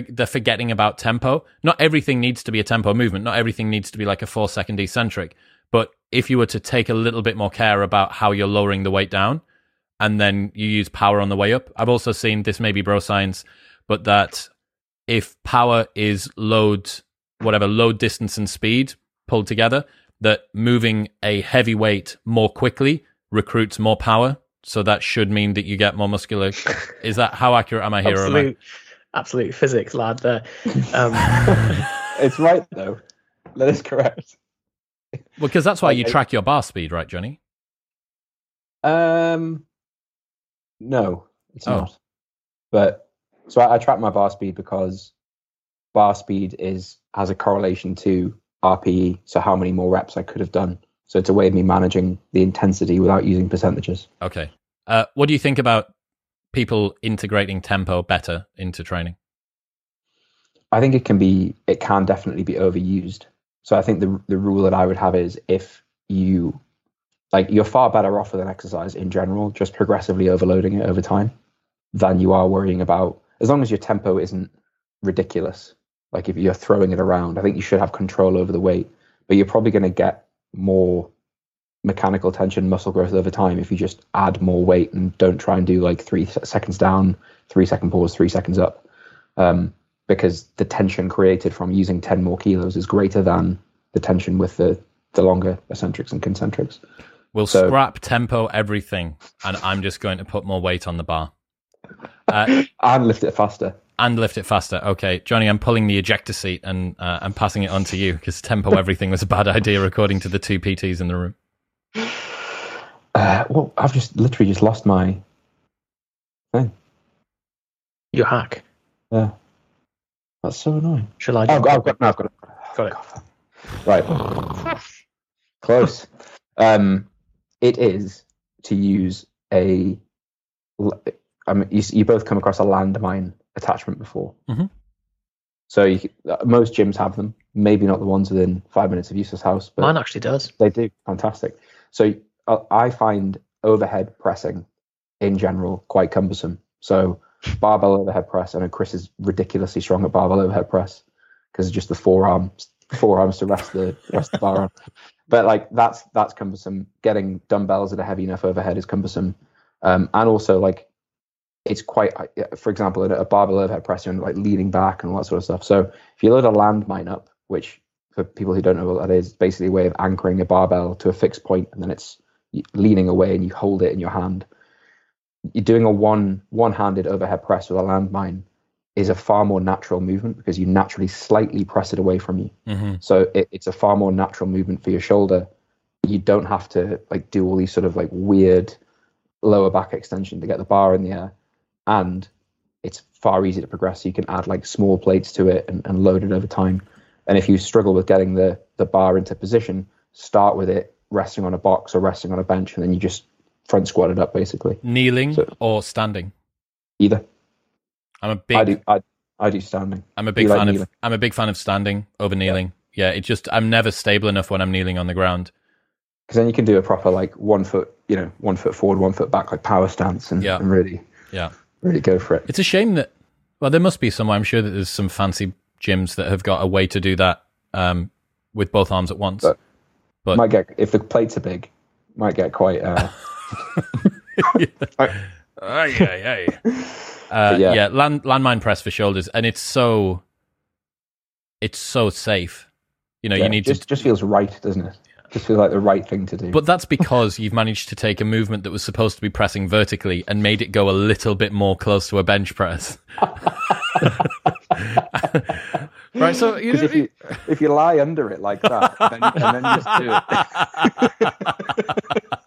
S1: they're forgetting about tempo. Not everything needs to be a tempo movement. Not everything needs to be like a four second eccentric. But if you were to take a little bit more care about how you're lowering the weight down, and then you use power on the way up. I've also seen this may be bro science, but that if power is load, whatever load distance and speed pulled together, that moving a heavy weight more quickly recruits more power. So that should mean that you get more muscular. Is that how accurate am I here? or am I-
S3: Absolute, absolute physics, lad. There. Um,
S2: It's right though. That is correct.
S1: Well, because that's why you track your bar speed, right, Johnny?
S2: Um, no, it's
S1: Oh.
S2: not. But so I, I track my bar speed because bar speed is has a correlation to RPE, so how many more reps I could have done. So it's a way of me managing the intensity without using percentages.
S1: Okay. Uh, what do you think about people integrating tempo better into training?
S2: I think it can be it can definitely be overused. So I think the the rule that I would have is if you like you're far better off with an exercise in general, just progressively overloading it over time than you are worrying about as long as your tempo isn't ridiculous. Like if you're throwing it around, I think you should have control over the weight, but you're probably going to get more mechanical tension muscle growth over time if you just add more weight and don't try and do like three seconds down, three second pause, three seconds up. Um, because the tension created from using 10 more kilos is greater than the tension with the, the longer eccentrics and concentrics.
S1: We'll
S2: So-
S1: scrap tempo everything, and I'm just going to put more weight on the bar uh,
S2: And lift it faster.
S1: And lift it faster. Okay, Johnny, I'm pulling the ejector seat and uh, I'm passing it on to you because tempo everything was a bad idea according to the two PTs in the room.
S2: Uh, well, I've just literally just lost my thing.
S3: your hack.
S2: Yeah. That's so annoying.
S3: Shall I?
S2: Oh, I've got, I've got, no, I've got it.
S3: Got it.
S2: Right. Close. Um, it is to use a. I mean, you, you both come across a landmine attachment before.
S1: Mhm.
S2: So you, uh, most gyms have them. Maybe not the ones within five minutes of Eustace House, but
S3: Mine actually does.
S2: they do fantastic. So uh, I find overhead pressing in general quite cumbersome. So barbell overhead press. I know Chris is ridiculously strong at barbell overhead press because it's just the forearms, forearms to rest the rest the bar on. But like that's that's cumbersome. Getting dumbbells that are heavy enough overhead is cumbersome, um, and also like it's quite. uh, For example, a barbell overhead press, you're like leaning back and all that sort of stuff. So if you load a landmine up, which for people who don't know what that is, basically a way of anchoring a barbell to a fixed point, and then it's leaning away and you hold it in your hand. You're doing a one one-handed overhead press with a landmine is a far more natural movement because you naturally slightly press it away from you.
S1: hmm
S2: So it, it's a far more natural movement for your shoulder. You don't have to like do all these sort of like weird lower back extension to get the bar in the air, and it's far easier to progress. You can add like small plates to it and, and load it over time. And if you struggle with getting the the bar into position, start with it resting on a box or resting on a bench, and then you just front squat it up basically.
S1: Kneeling
S2: So-
S1: or standing.
S2: Either
S1: I'm a big
S2: I do I, I do standing.
S1: I'm a big
S2: You like
S1: fan of
S2: kneeling?
S1: I'm a big fan of standing over kneeling. Yeah. it just I'm never stable enough when I'm kneeling on the ground.
S2: because then you can do a proper like one foot, you know, one foot forward, one foot back, like power stance, and,
S1: Yeah.
S2: and really,
S1: Yeah.
S2: Really go for it.
S1: It's a shame that well, there must be somewhere. I'm sure that there's some fancy gyms that have got a way to do that um, with both arms at once.
S2: But-
S1: But-
S2: might get if the plates are big, might get quite. Uh,
S1: Ay, ay, ay. Uh, yeah,
S2: yeah.
S1: land landmine press for shoulders, and it's so it's so safe. You know,
S2: Yeah,
S1: you need
S2: just
S1: to,
S2: just feels right, doesn't it? Just feels like the right thing to do.
S1: but that's because you've managed to take a movement that was supposed to be pressing vertically and made it go a little bit more close to a bench press. right, so you,
S2: Because if you if you lie under it like that, then, and then just do it,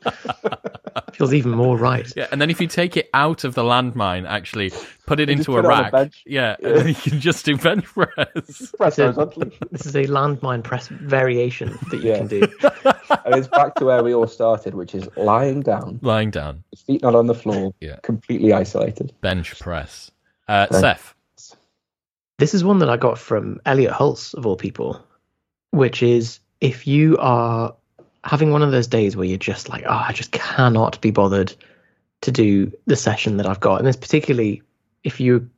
S3: Feels even more right.
S1: Yeah, and then if you take it out of the landmine, actually put it
S2: You
S1: into a
S2: put it on a
S1: rack,
S2: bench.
S1: yeah, and then you can just do bench press.
S2: press
S3: So-
S2: horizontally.
S3: This is a landmine press variation that you
S2: Yeah.
S3: can do.
S2: And it's back to where we all started, which is lying down,
S1: Lying down,
S2: feet not on the floor,
S1: Yeah.
S2: completely isolated.
S1: bench press. Uh,
S2: Bench.
S1: Seth,
S3: This is one that I got from Elliot Hulse, of all people, which is if you are having one of those days where you're just like, oh, I just cannot be bothered to do the session that I've got. And this particularly if you've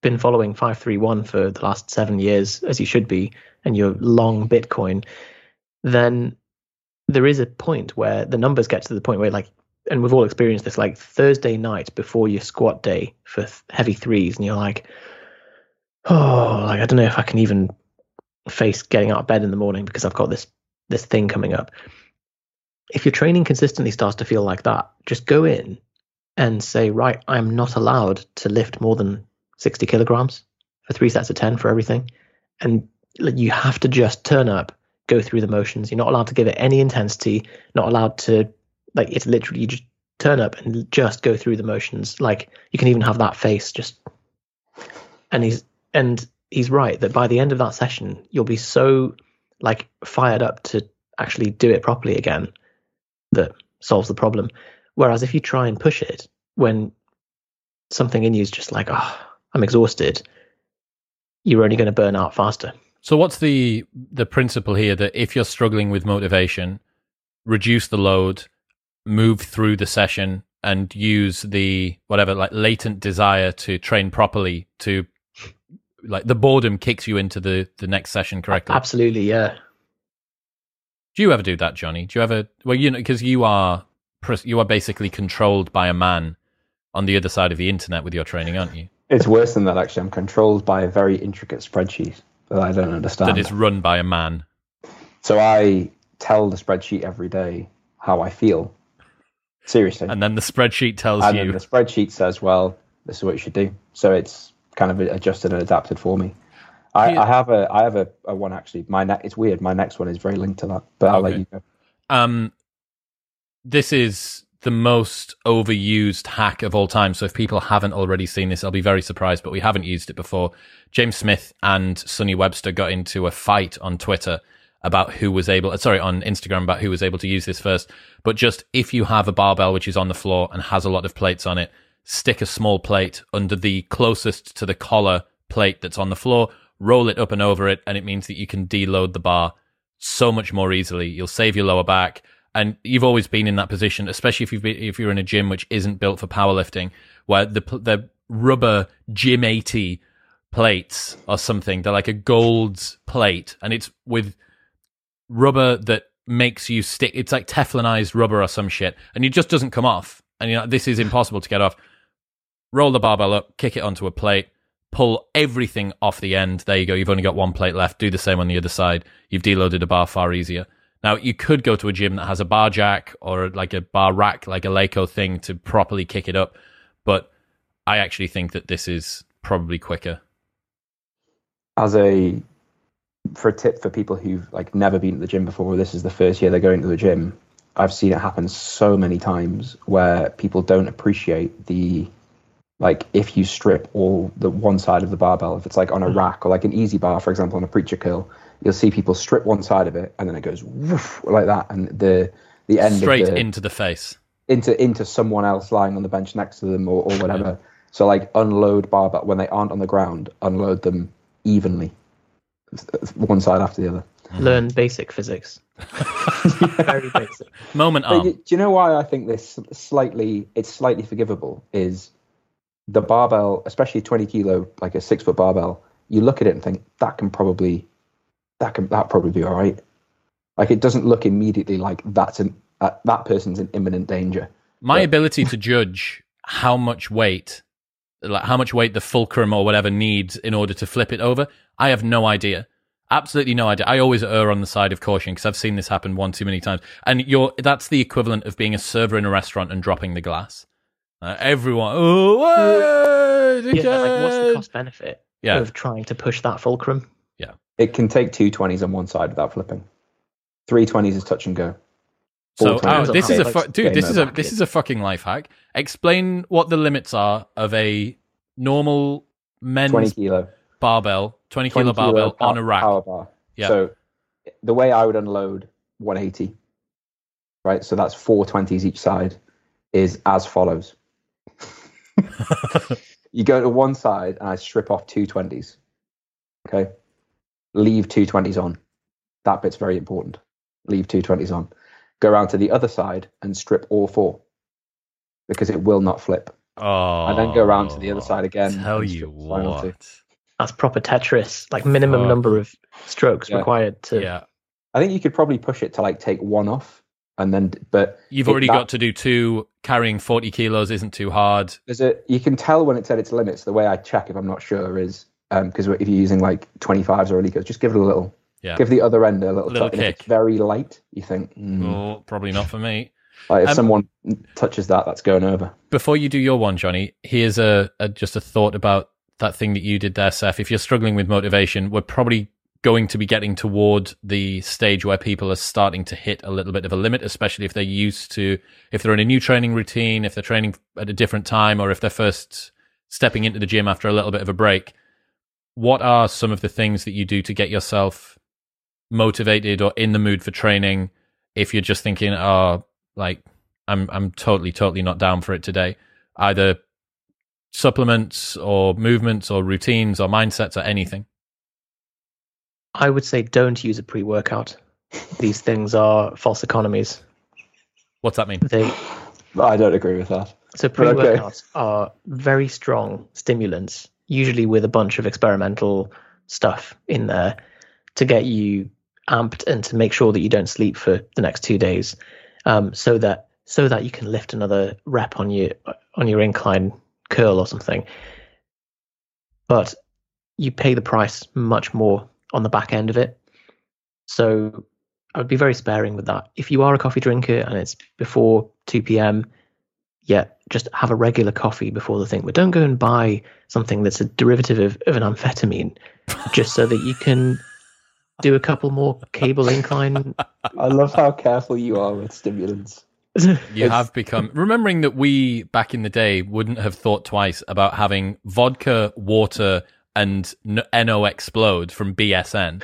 S3: been following 531 for the last seven years, as you should be, and you're long Bitcoin, then there is a point where the numbers get to the point where like and we've all experienced this like Thursday night before your squat day for heavy threes, and you're like, oh, like I don't know if I can even face getting out of bed in the morning because I've got this this thing coming up. If your training consistently starts to feel like that, just go in and say, right, I'm not allowed to lift more than 60 kilograms for three sets of 10 for everything. And you have to just turn up, go through the motions. You're not allowed to give it any intensity, not allowed to, like, it's literally you just turn up and just go through the motions. Like, you can even have that face just, and he's, and he's right that by the end of that session, you'll be so, like, fired up to actually do it properly again that solves the problem. Whereas if you try and push it when something in you is just like, oh, I'm exhausted, you're only going to burn out faster.
S1: so what's the the principle here that if you're struggling with motivation, reduce the load, move through the session, and use the whatever like latent desire to train properly to like the boredom kicks you into the the next session correctly.
S3: Absolutely, yeah.
S1: Do you ever do that, Johnny? Do you ever? Well, you know, because you are you are basically controlled by a man on the other side of the internet with your training, aren't you?
S2: It's worse than that, actually. I'm controlled by a very intricate spreadsheet that I don't understand.
S1: That is run by a man.
S2: So I tell the spreadsheet every day how I feel. Seriously.
S1: And then the spreadsheet tells
S2: and
S1: you.
S2: then the spreadsheet says, well, this is what you should do. So it's kind of adjusted and adapted for me. I. I have a I have a, a one actually. My ne- it's weird. My next one is very linked to that, but I'll
S1: Okay.
S2: let you go.
S1: um, this is the most overused hack of all time. So if people haven't already seen this, I'll be very surprised, but we haven't used it before. James Smith and Sonny Webster got into a fight on Twitter about who was able, sorry, on Instagram about who was able to use this first. But just if you have a barbell which is on the floor and has a lot of plates on it, stick a small plate under the closest to the collar plate that's on the floor, roll it up and over it, and it means that you can deload the bar so much more easily. You'll save your lower back. And you've always been in that position, especially if you've been, if you're in a gym which isn't built for powerlifting, where the the rubber gym eighty plates or something, they're like a gold plate, and it's with rubber that makes you stick. It's like Teflonized rubber or some shit, and it just doesn't come off. And you know this is impossible to get off. Roll the barbell up, kick it onto a plate, pull everything off the end. There you go. You've only got one plate left. Do the same on the other side. You've deloaded a bar far easier. Now you could go to a gym that has a bar jack or like a bar rack, like a Eleiko thing to properly kick it up. But I actually think that this is probably quicker.
S2: As a for a tip for people who've like never been to the gym before, this is the first year they're going to the gym. I've seen it happen so many times where people don't appreciate the like if you strip all the one side of the barbell, if it's like on a hmm. rack or like an easy bar, for example, on a preacher curl, you'll see people strip one side of it and then it goes woof, like that, and the the end
S1: Straight
S2: of the,
S1: into the face.
S2: into into someone else lying on the bench next to them or, or whatever. So like unload barbell when they aren't on the ground, unload them evenly, one side after the other. Hmm.
S3: Learn basic physics. Very basic.
S1: Moment
S2: But
S1: arm.
S2: y- do you know why I think this slightly it's slightly forgivable is the barbell, especially twenty kilo, like a six foot barbell. You look at it and think that can probably that can that probably be all right. Like it doesn't look immediately like that's an uh, that person's in imminent danger.
S1: My
S2: Yeah.
S1: ability to judge how much weight, like how much weight the fulcrum or whatever needs in order to flip it over. I have no idea. Absolutely no idea. I always err on the side of caution because I've seen this happen one too many times. And you're that's the equivalent of being a server in a restaurant and dropping the glass. Uh, everyone, oh,
S3: Yeah, like what's the cost benefit
S1: Yeah.
S3: of trying to push that fulcrum?
S2: Yeah, it can take two 20s on one side without flipping. Three 20s is touch and go.
S1: So
S2: Four 20s
S1: this is a fu- dude. This is a
S2: over.
S1: this is a fucking life hack. Explain what the limits are of a normal men's
S2: 20 kilo.
S1: barbell, twenty
S2: 20
S1: kilo barbell
S2: pow-
S1: on a rack.
S2: Power bar.
S1: Yeah.
S2: So the way I would unload 180, right? So that's four 20s each side, is as follows. you go to one side and I strip off two 20s. Okay. Leave two 20s on. That bit's very important. Leave two 20s on. Go around to the other side and strip all four because it will not flip.
S1: Oh,
S2: And then go around to the other side again
S1: oh,
S2: Tell
S1: you
S2: strip two.
S1: what.
S3: That's proper Tetris, like minimum
S1: Fuck.
S3: number of strokes
S2: Yeah.
S3: required to.
S1: Yeah,
S2: I think you could probably push it to like take one off and then, but
S1: you've
S2: It-
S1: already
S2: that-
S1: got to do two. Carrying forty kilos isn't too hard.
S2: there's a you can tell when it's at its limits. The way I check if I'm not sure is because if you're using like 25s or Eleikos, just give it a little,
S1: Yeah.
S2: give the other end a little,
S1: Little kick.
S2: it's very light, you think, mm.
S1: Oh, probably not for me.
S2: like if
S1: Um,
S2: someone touches that, that's going over.
S1: Before you do your one, Johnny, here's a, a just a thought about that thing that you did there, Seth. If you're struggling with motivation, we're probably going to be getting toward the stage where people are starting to hit a little bit of a limit, especially if they're used to, if they're in a new training routine, if they're training at a different time, or if they're first stepping into the gym after a little bit of a break. What are some of the things that you do to get yourself motivated or in the mood for training if you're just thinking, oh, like I'm I'm totally totally not down for it today. Either supplements or movements or routines or mindsets or anything.
S3: I would say don't use a pre-workout. These things are false economies.
S1: What's that mean?
S3: They
S2: I don't agree with that.
S3: so pre-workouts are very strong stimulants, usually with a bunch of experimental stuff in there to get you amped and to make sure that you don't sleep for the next two days, um, so that so that you can lift another rep on your on your incline curl or something. But you pay the price much more on the back end of it. So I would be very sparing with that. If you are a coffee drinker and it's before 2 p.m., yeah, just have a regular coffee before the thing. But don't go and buy something that's a derivative of, of an amphetamine just so that you can do a couple more cable incline.
S2: I love how careful you are with stimulants.
S1: You have become remembering that we back in the day wouldn't have thought twice about having vodka, water, and N.O.-Xplode from BSN.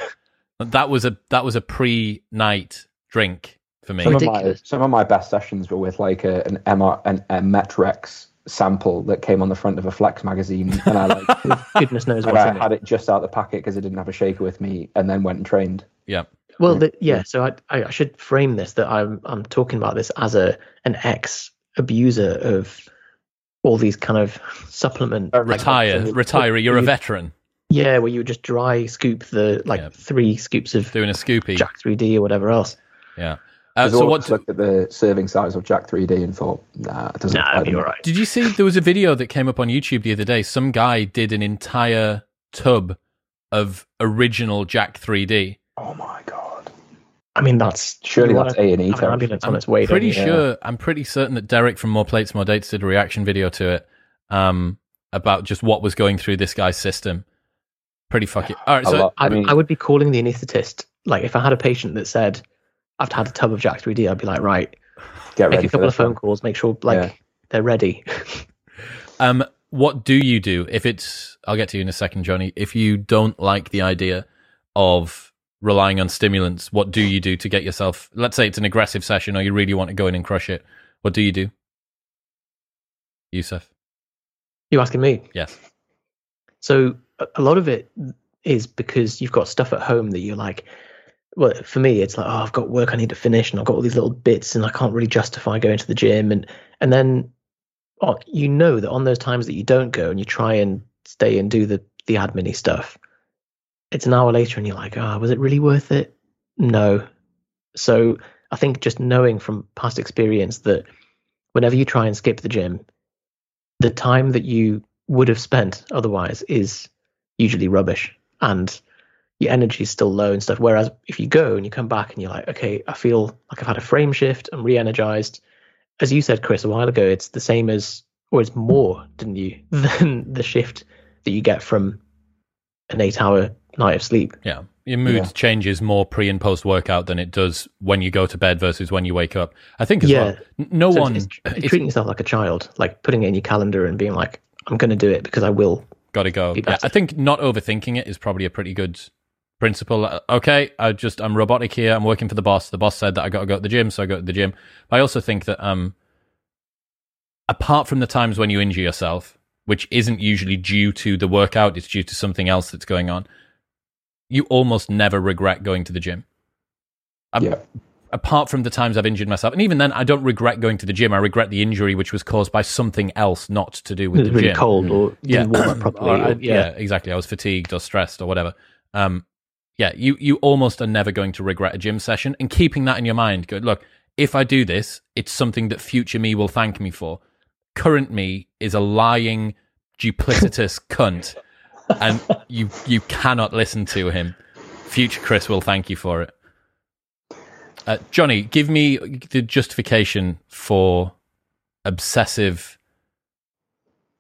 S1: That was a that was a pre-night drink for me.
S2: Some of, my, some of my best sessions were with like a, an MR, an, a MET-Rx sample that came on the front of a Flex magazine, and I like
S3: Goodness knows
S2: and
S3: what's
S2: I
S3: in it.
S2: had it just out the packet because I didn't have a shaker with me, and then went and trained.
S1: Yeah.
S3: Well,
S2: Yeah.
S3: the, yeah. So I, I I should frame this that I'm I'm talking about this as a an ex abuser of all these kind of supplement
S2: Uh,
S3: like,
S1: Retire,
S3: uh,
S1: retire. You're a veteran
S3: Yeah, where you would just dry scoop the like
S1: Yeah.
S3: three scoops of
S1: doing a scoopy.
S3: Jack 3D or whatever else.
S1: Yeah. Uh,
S2: I
S1: so what?
S2: looked at the serving size of Jack 3D and thought, nah, it doesn't.
S3: Nah,
S2: apply
S3: it'd be all right.
S1: Did you see there was a video that came up on YouTube the other day? Some guy did an entire tub of original Jack 3D.
S2: Oh my god!
S3: I mean, that's
S2: Surely that's A and E
S3: have an
S2: territory.
S3: ambulance on
S1: I'm
S3: its way. don't
S1: pretty
S3: you?
S1: sure. I'm pretty certain that Derek from More Plates, More Dates did a reaction video to it um, about just what was going through this guy's system. Pretty fucking. All right, so
S2: lot.
S3: I,
S2: I mean-
S3: I would be calling the anaesthetist. Like, if I had a patient that said, "I've had a tub of Jack 3D," I'd be like, "Right,
S2: Get
S3: make
S2: ready
S3: a couple of
S2: this one.
S3: phone calls, make sure like
S2: Yeah.
S3: they're ready."
S1: um, what do you do if it's? I'll get to you in a second, Johnny. If you don't like the idea of relying on stimulants, what do you do to get yourself? Let's say it's an aggressive session, or you really want to go in and crush it. What do you do, Yusuf?
S3: you asking me?
S1: Yes.
S3: So a lot of it is because you've got stuff at home that you're like, well, for me, it's like, oh, I've got work I need to finish, and I've got all these little bits, and I can't really justify going to the gym, and and then, oh, you know that on those times that you don't go and you try and stay and do the the admin stuff, it's an hour later, and you're like, oh, was it really worth it? No. So I think just knowing from past experience that whenever you try and skip the gym, the time that you would have spent otherwise is usually rubbish and your energy is still low and stuff. Whereas if you go and you come back and you're like, okay, I feel like I've had a frame shift, I'm re-energized. As you said, Chris, a while ago, it's the same as, or it's more, didn't you, than the shift that you get from an eight-hour night of sleep.
S1: Yeah. Your mood
S2: Yeah.
S1: changes more pre and post workout than it does when you go to bed versus when you wake up. I think as
S3: Yeah.
S1: well. No
S3: So
S1: one
S3: it's, it's treating yourself like a child, like putting it in your calendar and being like, I'm going to do it because I will.
S1: got to go. Yeah. I think not overthinking it is probably a pretty good principle. Uh, Okay, I just I'm robotic here. I'm working for the boss. The boss said that I got to go to the gym, so I go to the gym. But I also think that um, apart from the times when you injure yourself, which isn't usually due to the workout, it's due to something else that's going on. You almost never regret going to the gym. Um,
S2: yeah.
S1: apart from the times I've injured myself, and even then, I don't regret going to the gym. I regret the injury, which was caused by something else, not to do
S3: It
S1: with
S3: was
S1: the
S3: really
S1: gym.
S3: cold or
S1: Yeah.
S3: didn't warm up properly.
S1: Or I-
S3: or-
S1: yeah. exactly. I was fatigued or stressed or whatever. Um, yeah, you you almost are never going to regret a gym session, and keeping that in your mind. Good. Look, if I do this, it's something that future me will thank me for. Current me is a lying, duplicitous cunt, and you you cannot listen to him. Future Chris will thank you for it. Uh, Johnny, give me the justification for obsessive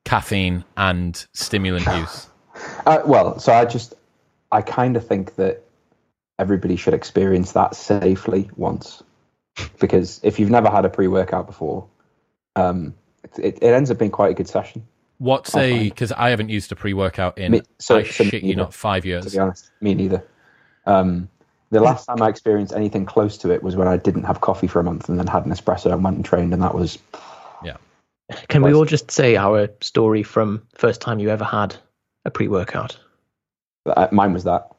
S1: caffeine and stimulant use.
S2: Uh, well, so I just, I kind of think that everybody should experience that safely once, because if you've never had a pre-workout before, um, it, it ends up being quite a good session.
S1: What's
S2: I'll
S1: a because I haven't used a pre workout in
S2: Me- so-
S1: I
S2: so
S1: shit you
S2: neither,
S1: not five years.
S2: To
S1: years.
S2: be honest, me neither. Um, the last time I experienced anything close to it was when I didn't have coffee for a month and then had an espresso and went and trained, and that was yeah.
S3: Can we all just say our story from first time you ever had a pre-workout?
S2: uh, mine was that.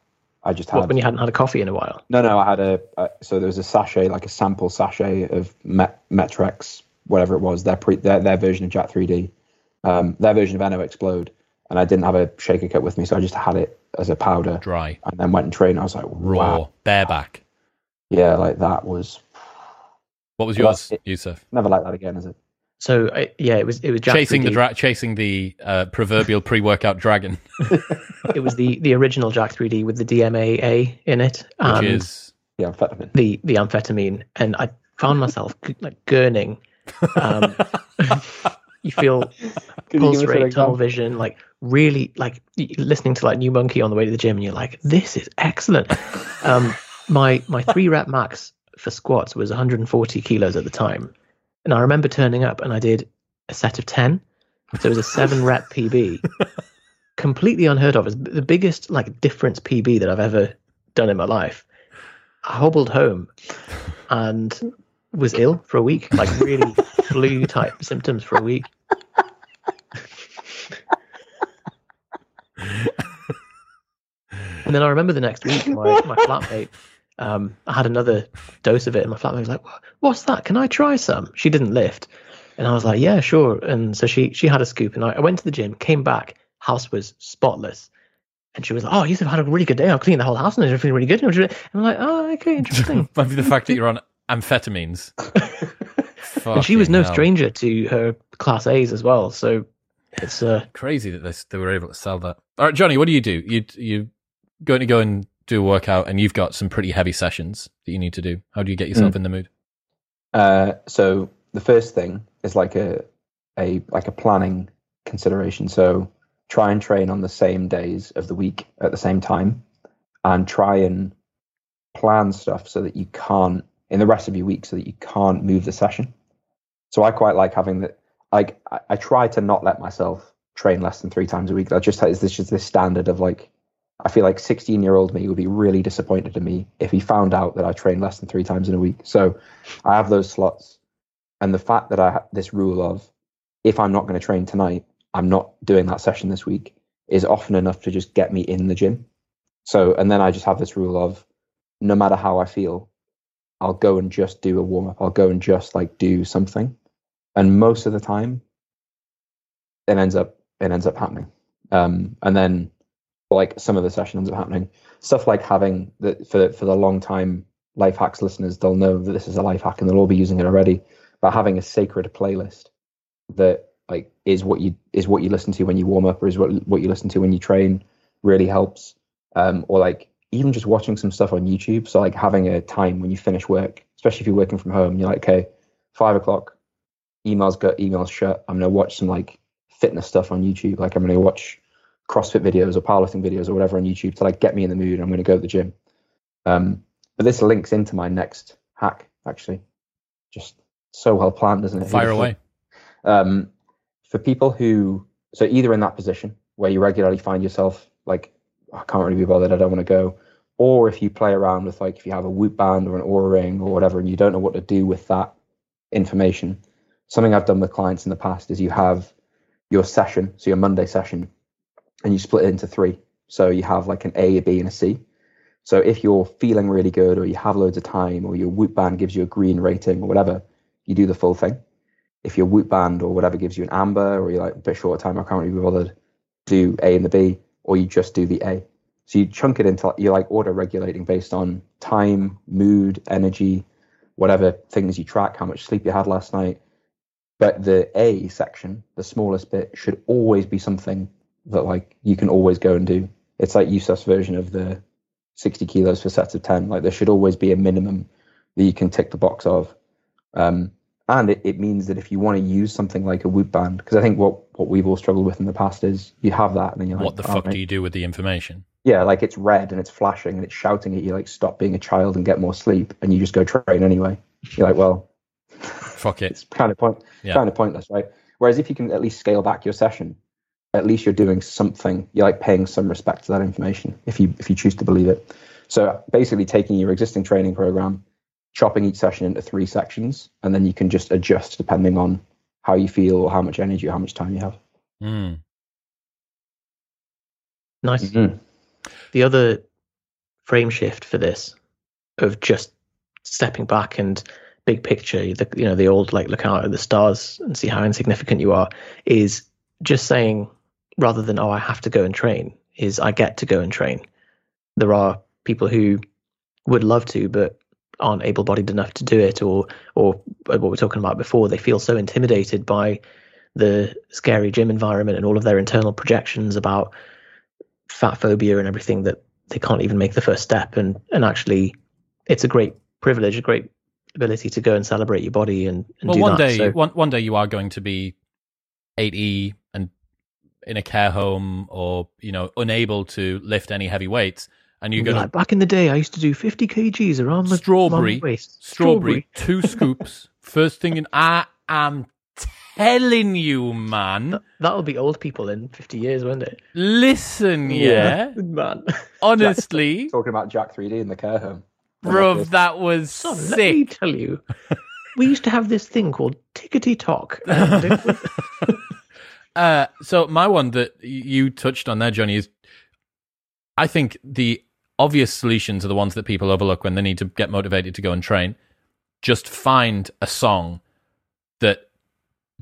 S2: I just had
S3: What, when you hadn't had a coffee in a while?
S2: No, no, I had a. Uh, so there was a sachet, like a sample sachet of Met, MET-Rx, whatever it was, their pre, their, their version of Jack 3D, um, their version of N.O.-Xplode, and I didn't have a shaker cup with me, so I just had it as a powder,
S1: Dry,
S2: and then went and trained. I was like,
S1: raw,
S2: wow,
S1: bareback.
S2: yeah, like that was
S1: What was yours,
S2: it-
S1: Yusuf?
S2: never like that again, is it?
S3: So I, yeah, it was it was Jack
S1: chasing the
S3: 3D.
S1: dra- chasing the uh, proverbial pre-workout dragon,
S3: it was the the original Jack 3D with the DMAA in it,
S1: which
S3: and
S1: is
S2: Yeah, amphetamine.
S3: the the amphetamine, and I found myself like gurning. Um, you feel pulse rate, tunnel vision, like really like listening to like New Monkey on the way to the gym, and you're like, this is excellent. Um, my my three rep max for squats was 140 kilos at the time, and I remember turning up and I did a set of 10, so it was a seven rep PB, completely unheard of. It's the biggest like difference PB that I've ever done in my life. I hobbled home and was ill for a week, like really flu type symptoms for a week. And then I remember the next week, my, my flatmate, um, I had another dose of it, and my flatmate was like, "What's that? Can I try some?" She didn't lift, and I was like, "Yeah, sure." And so she she had a scoop, and I, I went to the gym, came back, house was spotless, and she was like, "Oh, you've had a really good day. I'll clean the whole house, and I'm feeling really good." And I'm like, "Oh, okay, interesting."
S1: might be the fact that you're on amphetamines.
S3: And she was no
S1: hell.
S3: stranger to her class A's as well, so it's uh
S1: Crazy that this, they were able to sell that. All right, Johnny, what do you do? You you going to go and do a workout, and you've got some pretty heavy sessions that you need to do. How do you get yourself in the mood?
S2: Uh, so the first thing is like a a like a planning consideration. So try and train on the same days of the week at the same time, and try and plan stuff so that you can't in the rest of your week so that you can't move the session. So I quite like having that. Like I, I try to not let myself train less than three times a week. That just is this just this standard of like. I feel like 16 year old me would be really disappointed in me if he found out that I train less than three times in a week. So I have those slots, and the fact that I have this rule of if I'm not going to train tonight, I'm not doing that session this week is often enough to just get me in the gym. So, and then I just have this rule of no matter how I feel, I'll go and just do a warm up. I'll go and just like do something, and most of the time, it ends up it ends up happening. Um, and then, like some of the session ends up happening. Stuff like having the for for the long time life hacks listeners, they'll know that this is a life hack and they'll all be using it already. But having a sacred playlist that like is what you is what you listen to when you warm up or is what what you listen to when you train really helps. Um, or like even just watching some stuff on YouTube. So like having a time when you finish work, especially if you're working from home, you're like, okay, five o'clock, emails got emails shut. I'm gonna watch some like fitness stuff on YouTube. Like I'm gonna watch CrossFit videos or powerlifting videos or whatever on YouTube to like get me in the mood. I'm gonna go to the gym. Um, but this links into my next hack actually. Just so well planned, isn't it?
S1: Fire away.
S2: Um, for people who so either in that position where you regularly find yourself like I can't really be bothered, I don't want to go, or if you play around with like if you have a Whoop band or an Oura ring or whatever, and you don't know what to do with that information. Something I've done with clients in the past is you have your session, so your Monday session, and you split it into three. So you have like an A, a B, and a C. So if you're feeling really good, or you have loads of time, or your Whoop band gives you a green rating or whatever, you do the full thing. If your Whoop band or whatever gives you an amber, or you're like a bit short of time, I can't really be bothered, do A and the B, or you just do the A. So you chunk it into you're like auto regulating based on time, mood, energy, whatever things you track, how much sleep you had last night. But the A section, the smallest bit, should always be something that like you can always go and do. It's like Yusuf's version of the 60 kilos for sets of 10. Like there should always be a minimum that you can tick the box of. Um, and it, it means that if you want to use something like a Whoop band, because I think what, what we've all struggled with in the past is you have that and then you're like,
S1: what the
S2: "Oh,
S1: fuck
S2: mate."
S1: do you do with the information?
S2: yeah, like it's red and it's flashing and it's shouting at you like stop being a child and get more sleep, and you just go train anyway. You're like, well,
S1: Fuck it.
S2: it's kind of point,
S1: Yeah.
S2: kind of pointless, right? Whereas if you can at least scale back your session, at least you're doing something. You're like paying some respect to that information if you if you choose to believe it. So basically, taking your existing training program, chopping each session into three sections, and then you can just adjust depending on how you feel or how much energy or how much time you have.
S1: Mm.
S3: Nice.
S2: Mhm.
S3: The other frame shift for this of just stepping back and big picture, the you know the old like look out at the stars and see how insignificant you are, is just saying rather than oh I have to go and train is I get to go and train. There are people who would love to but aren't able-bodied enough to do it, or or uh, what we we're talking about before, they feel so intimidated by the scary gym environment and all of their internal projections about fat phobia and everything that they can't even make the first step and and actually it's a great privilege a great ability to go and celebrate your body and, and
S1: Well,
S3: do
S1: one
S3: that
S1: day,
S3: so,
S1: one one day, you are going to be 80 and in a care home, or you know, unable to lift any heavy weights, and you're
S3: you'll be
S1: going
S3: like, back in the day i used to do 50 kgs around the
S1: Strawberry.
S3: waist
S1: strawberry, two scoops, first thing in. I am telling you, man.
S3: that'll be old people in 50 years won't it
S1: Listen, yeah,
S3: man
S1: honestly,
S2: Talking about Jack 3D in the care home.
S1: Bruv, that was
S3: son let me tell you we used to have this thing called tickety talk and it was-
S1: Uh, so my one that you touched on there, Johnny, is I think the obvious solutions are the ones that people overlook when they need to get motivated to go and train. Just find a song that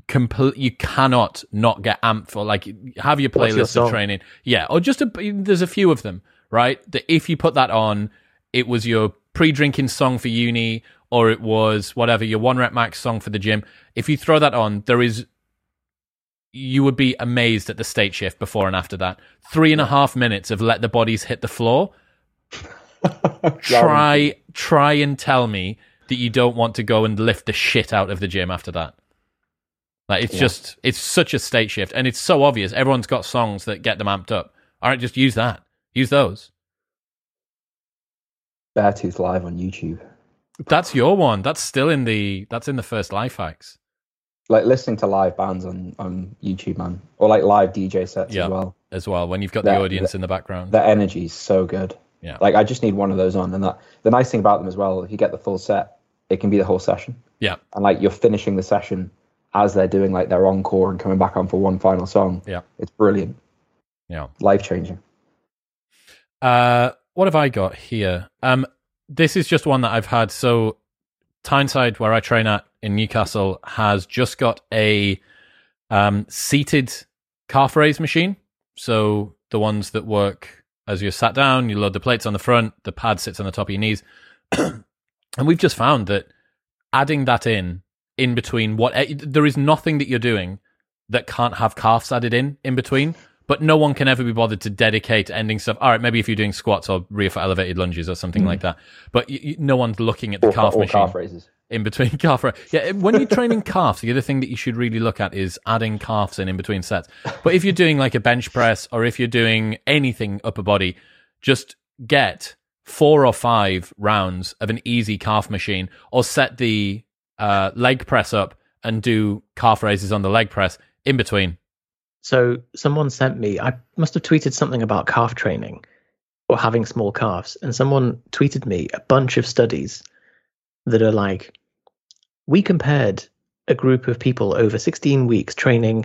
S1: complete you cannot not get amped for. Like have your
S3: What's your
S1: playlist of training. Yeah, or just a, there's a few of them, right? That if you put that on, it was your pre-drinking song for uni, or it was whatever your one rep max song for the gym. If you throw that on, there is you would be amazed at the state shift before and after that. Three and a half minutes of let the bodies hit the floor. Try try and tell me that you don't want to go and lift the shit out of the gym after that. Like it's
S2: Yeah.
S1: just it's such a state shift and it's so obvious. Everyone's got songs that get them amped up. All right, just use that. Use those.
S2: Beartooth live on YouTube.
S1: That's your one. That's still in the that's in the first life hacks.
S2: Like listening to live bands on, on YouTube, man, or like live DJ sets
S1: Yeah.
S2: as well.
S1: as well when you've got the
S2: That-
S1: audience in the background.
S2: The energy is so good.
S1: Yeah.
S2: Like I just need one of those on, and that the nice thing about them as well, if you get the full set, it can be the whole session.
S1: Yeah.
S2: And like you're finishing the session as they're doing like their encore and coming back on for one final song.
S1: Yeah.
S2: It's brilliant,
S1: yeah.
S2: life changing.
S1: Uh, what have I got here? Um, this is just one that I've had. So, Tyneside, where I train at in Newcastle, has just got a um, seated calf raise machine. So the ones that work as you're sat down, you load the plates on the front, the pad sits on the top of your knees, and we've just found that adding that in in between what eh, there is nothing that you're doing that can't have calves added in in between. But no one can ever be bothered to dedicate ending stuff. All right, maybe if you're doing squats or rear foot elevated lunges or something like that. But y y no one's looking at the
S2: Or,
S1: calf
S2: or
S1: machine
S2: calf raises.
S1: in between calf. ra- Yeah, when you're training calves, the other thing that you should really look at is adding calves in in between sets. But if you're doing like a bench press or if you're doing anything upper body, just get four or five rounds of an easy calf machine or set the uh, leg press up and do calf raises on the leg press in between.
S3: So someone sent me, I must have tweeted something about calf training or having small calves, and someone tweeted me a bunch of studies that are like, we compared a group of people over 16 weeks training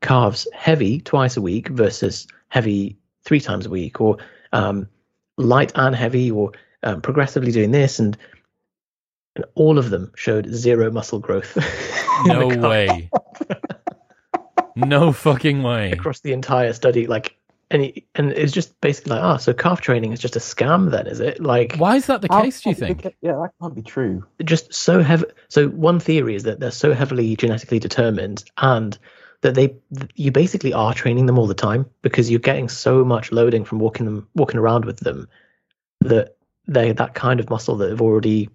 S3: calves heavy twice a week versus heavy three times a week, or um, light and heavy, or um, progressively doing this, and and all of them showed zero muscle growth.
S1: No way. no fucking way.
S3: across the entire study like and it, and it's just basically like ah so calf training is just a scam then is it like
S1: Why is that the case, do you think?
S2: be- Yeah, that can't be true.
S3: just so heavy so one theory is that they're so heavily genetically determined and that they you basically are training them all the time because you're getting so much loading from walking them walking around with them that they that kind of muscle that have already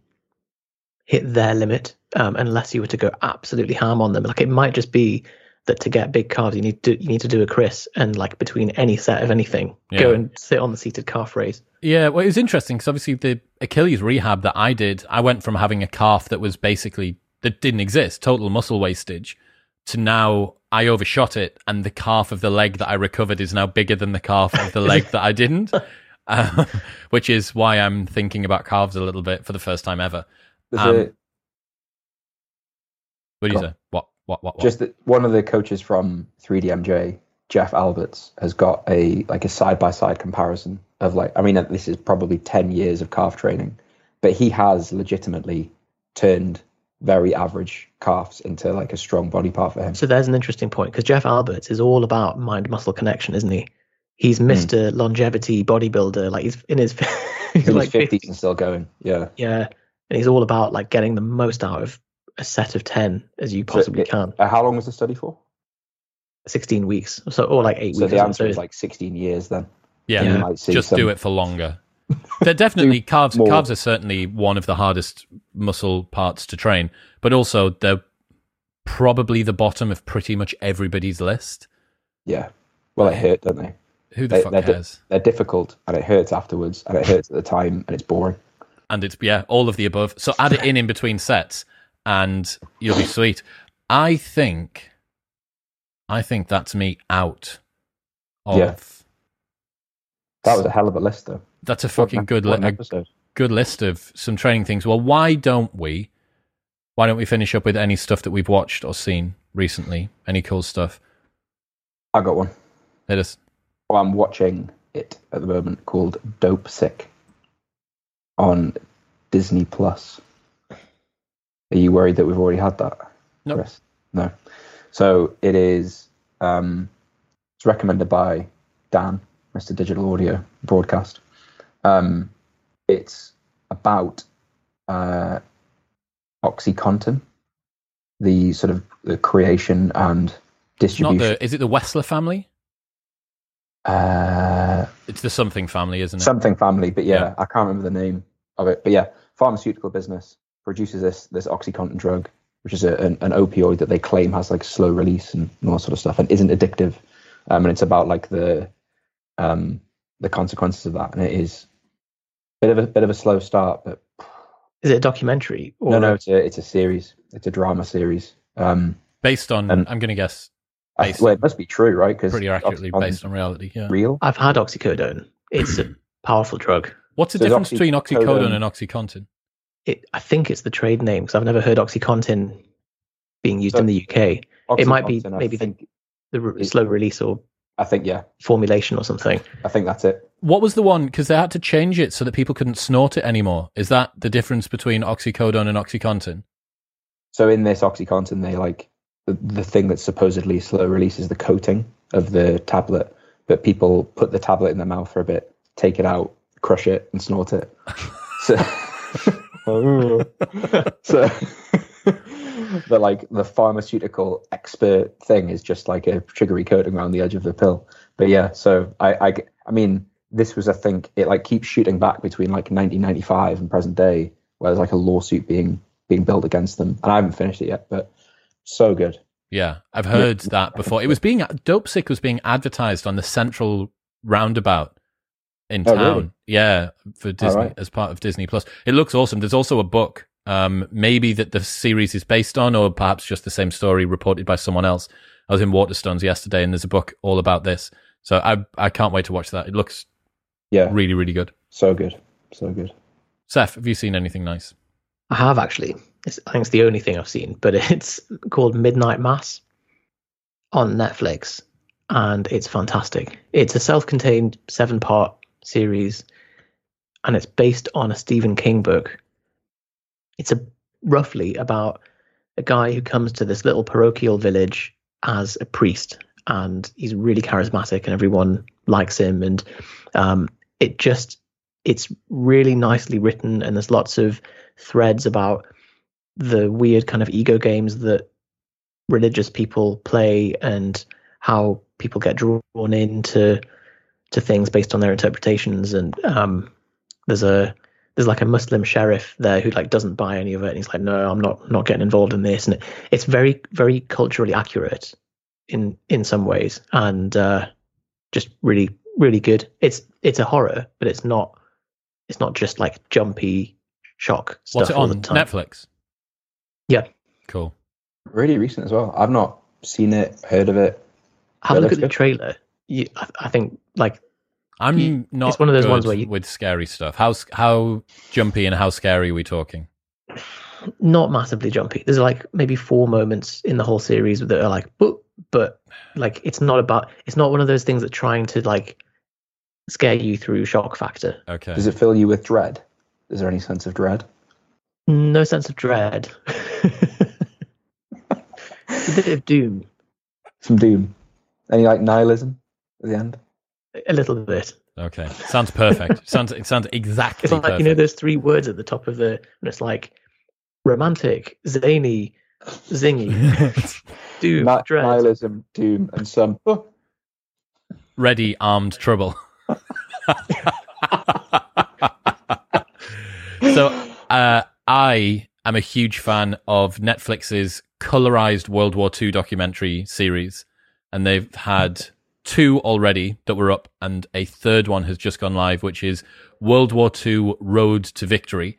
S3: hit their limit um, unless you were to go absolutely ham on them like it might just be that to get big calves you need to you need to do a Chris and like between any set of anything go and sit on the seated calf raise
S1: Yeah, well, it was interesting because obviously the Achilles rehab that I did, I went from having a calf that was basically that didn't exist, total muscle wastage, to now I overshot it, and the calf of the leg that I recovered is now bigger than the calf of the leg that I didn't, um, which is why I'm thinking about calves a little bit for the first time ever. Um,
S2: a,
S1: What do you say? What? What? What? what?
S2: just that one of the coaches from 3DMJ, Jeff Alberts, has got a like a side by side comparison of like I mean this is probably 10 years of calf training, but he has legitimately turned very average calves into like a strong body part for him.
S3: So there's an interesting point because Jeff Alberts is all about mind muscle connection, isn't he? He's hmm. Mr. Longevity bodybuilder. Like he's in his he's
S2: In
S3: like
S2: his 50s
S3: 50,
S2: and still going. Yeah.
S3: yeah, and he's all about like getting the most out of a set of ten as you possibly
S2: it-
S3: can.
S2: Uh, how long was the study for?
S3: Sixteen weeks, so or like eight
S2: So
S3: weeks.
S2: the
S3: or
S2: answer is like 16 years then.
S1: yeah,
S2: You might see
S1: just
S2: some-
S1: do it for longer. They're definitely calves.
S2: more.
S1: Calves are certainly one of the hardest muscle parts to train, but also they're probably the bottom of pretty much everybody's list.
S2: Yeah. Well, it hurt, don't they?
S1: Who the
S2: They-
S1: fuck
S2: they're, di- they're difficult and it hurts afterwards and it hurts at the time and it's boring.
S1: and it's yeah, all of the above. So add it in in between sets, and you'll be sweet. I think, I think that's me out. Of
S2: Yeah. That was a hell of a list, though.
S1: that's a fucking good li- a good list of some training things. Well, why don't we? Why don't we finish up with any stuff that we've watched or seen recently? Any cool stuff?
S2: I got one.
S1: It is.
S2: Well, I'm watching it at the moment called Dopesick on Disney Plus. Are you worried that we've already had that?
S1: No.
S2: Nope. No. So it is. Um, it's recommended by Dan, Mr. Digital Audio Broadcast. Um, it's about uh, OxyContin, the sort of the creation and distribution.
S1: the. Is it the Wessler family?
S2: uh,
S1: It's the something family, isn't it?
S2: something family, but yeah,
S1: Yeah.
S2: I can't remember the name of it. But yeah, pharmaceutical business produces this this OxyContin drug, which is a, an, an opioid that they claim has like slow release and, all that sort of stuff, and isn't addictive. Um, and it's about like the um the consequences of that, and it is a bit of a bit of a slow start, but
S3: Is it a documentary? Or
S2: no, no, it's a it's a series, it's a drama series. Um,
S1: Based on,
S2: And-
S1: I'm going to guess,
S2: I, well, it must be true, right? Because
S1: pretty accurately based on reality. Yeah.
S2: real.
S3: I've had oxycodone. It's a powerful drug.
S1: What's the
S2: So is
S1: difference between
S2: oxycodone-
S1: oxycodone and oxycontin?
S3: It, I think it's the trade name because I've never heard OxyContin being used
S2: So-
S3: in the UK. It might be maybe the- The re- slow release or
S2: I think yeah,
S3: formulation or something.
S2: I think that's it.
S1: What was the one? Because they had to change it so that people couldn't snort it anymore. Is that the difference between oxycodone and oxycontin?
S2: So in this OxyContin, they like the, the thing that supposedly slow releases the coating of the tablet, but people put the tablet in their mouth for a bit, take it out, crush it, and snort it. So, so, but like the pharmaceutical expert thing is just like a sugary coating around the edge of the pill. But yeah, so I, I, I mean, this was I think it like keeps shooting back between like 1995 and present day, where there's like a lawsuit being being built against them, and I haven't finished it yet, but so good.
S1: Yeah, I've heard that before. It was being Dopesick was being advertised on the central roundabout in
S2: Oh,
S1: town.
S2: really?
S1: Yeah, for Disney
S2: right.
S1: as part of Disney Plus. It looks awesome. There's also a book, um, maybe that the series is based on, or perhaps just the same story reported by someone else. I was in Waterstones yesterday, and there's a book all about this. So I I can't wait to watch that. It looks
S2: Yeah,
S1: really really good.
S2: so good, so good.
S1: Seth, have you seen anything nice?
S3: I have actually. It's, I think it's the only thing I've seen, but it's called Midnight Mass on Netflix, and it's fantastic. It's a self-contained seven-part series, and it's based on a Stephen King book. It's a roughly about a guy who comes to this little parochial village as a priest, and he's really charismatic, and everyone likes him, and um, it just it's really nicely written, and there's lots of threads about the weird kind of ego games that religious people play and how people get drawn into to things based on their interpretations and um there's a there's like a muslim sheriff there who like doesn't buy any of it and he's like no i'm not not getting involved in this and it, it's very very culturally accurate in in some ways and uh just really really good it's it's a horror but it's not it's not just like jumpy shock stuff
S1: What's it
S3: all
S1: on
S3: the time.
S1: Netflix?
S3: Yeah.
S1: Cool.
S2: Really recent as well. I've not seen it, heard of it.
S3: have a look
S2: that's
S3: at the trailer. You, I, I think like
S1: I'm
S3: You-
S1: not.
S3: it's one of those
S1: good
S3: ones where you-
S1: with scary stuff. How how jumpy and how scary are we talking?
S3: not massively jumpy. There's like maybe four moments in the whole series that are like, but but like it's not about. It's not one of those things that trying to like scare you through shock factor.
S1: Okay.
S2: Does it fill you with dread? Is there any sense of dread?
S3: No sense of dread. a bit of doom,
S2: Some doom? Any like nihilism at the end?
S3: a little bit.
S1: Okay. Sounds perfect. sounds it sounds exactly
S3: It's like
S1: perfect.
S3: you know those three words at the top of the, and it's like romantic, zany, zingy, doom,
S2: Ni-
S3: dread.
S2: nihilism, doom, and some. Oh,
S1: Ready, armed, trouble. so, uh, I am a huge fan of Netflix's colorized World War II documentary series, and they've had two already that were up, and a third one has just gone live, which is World War II Road to Victory.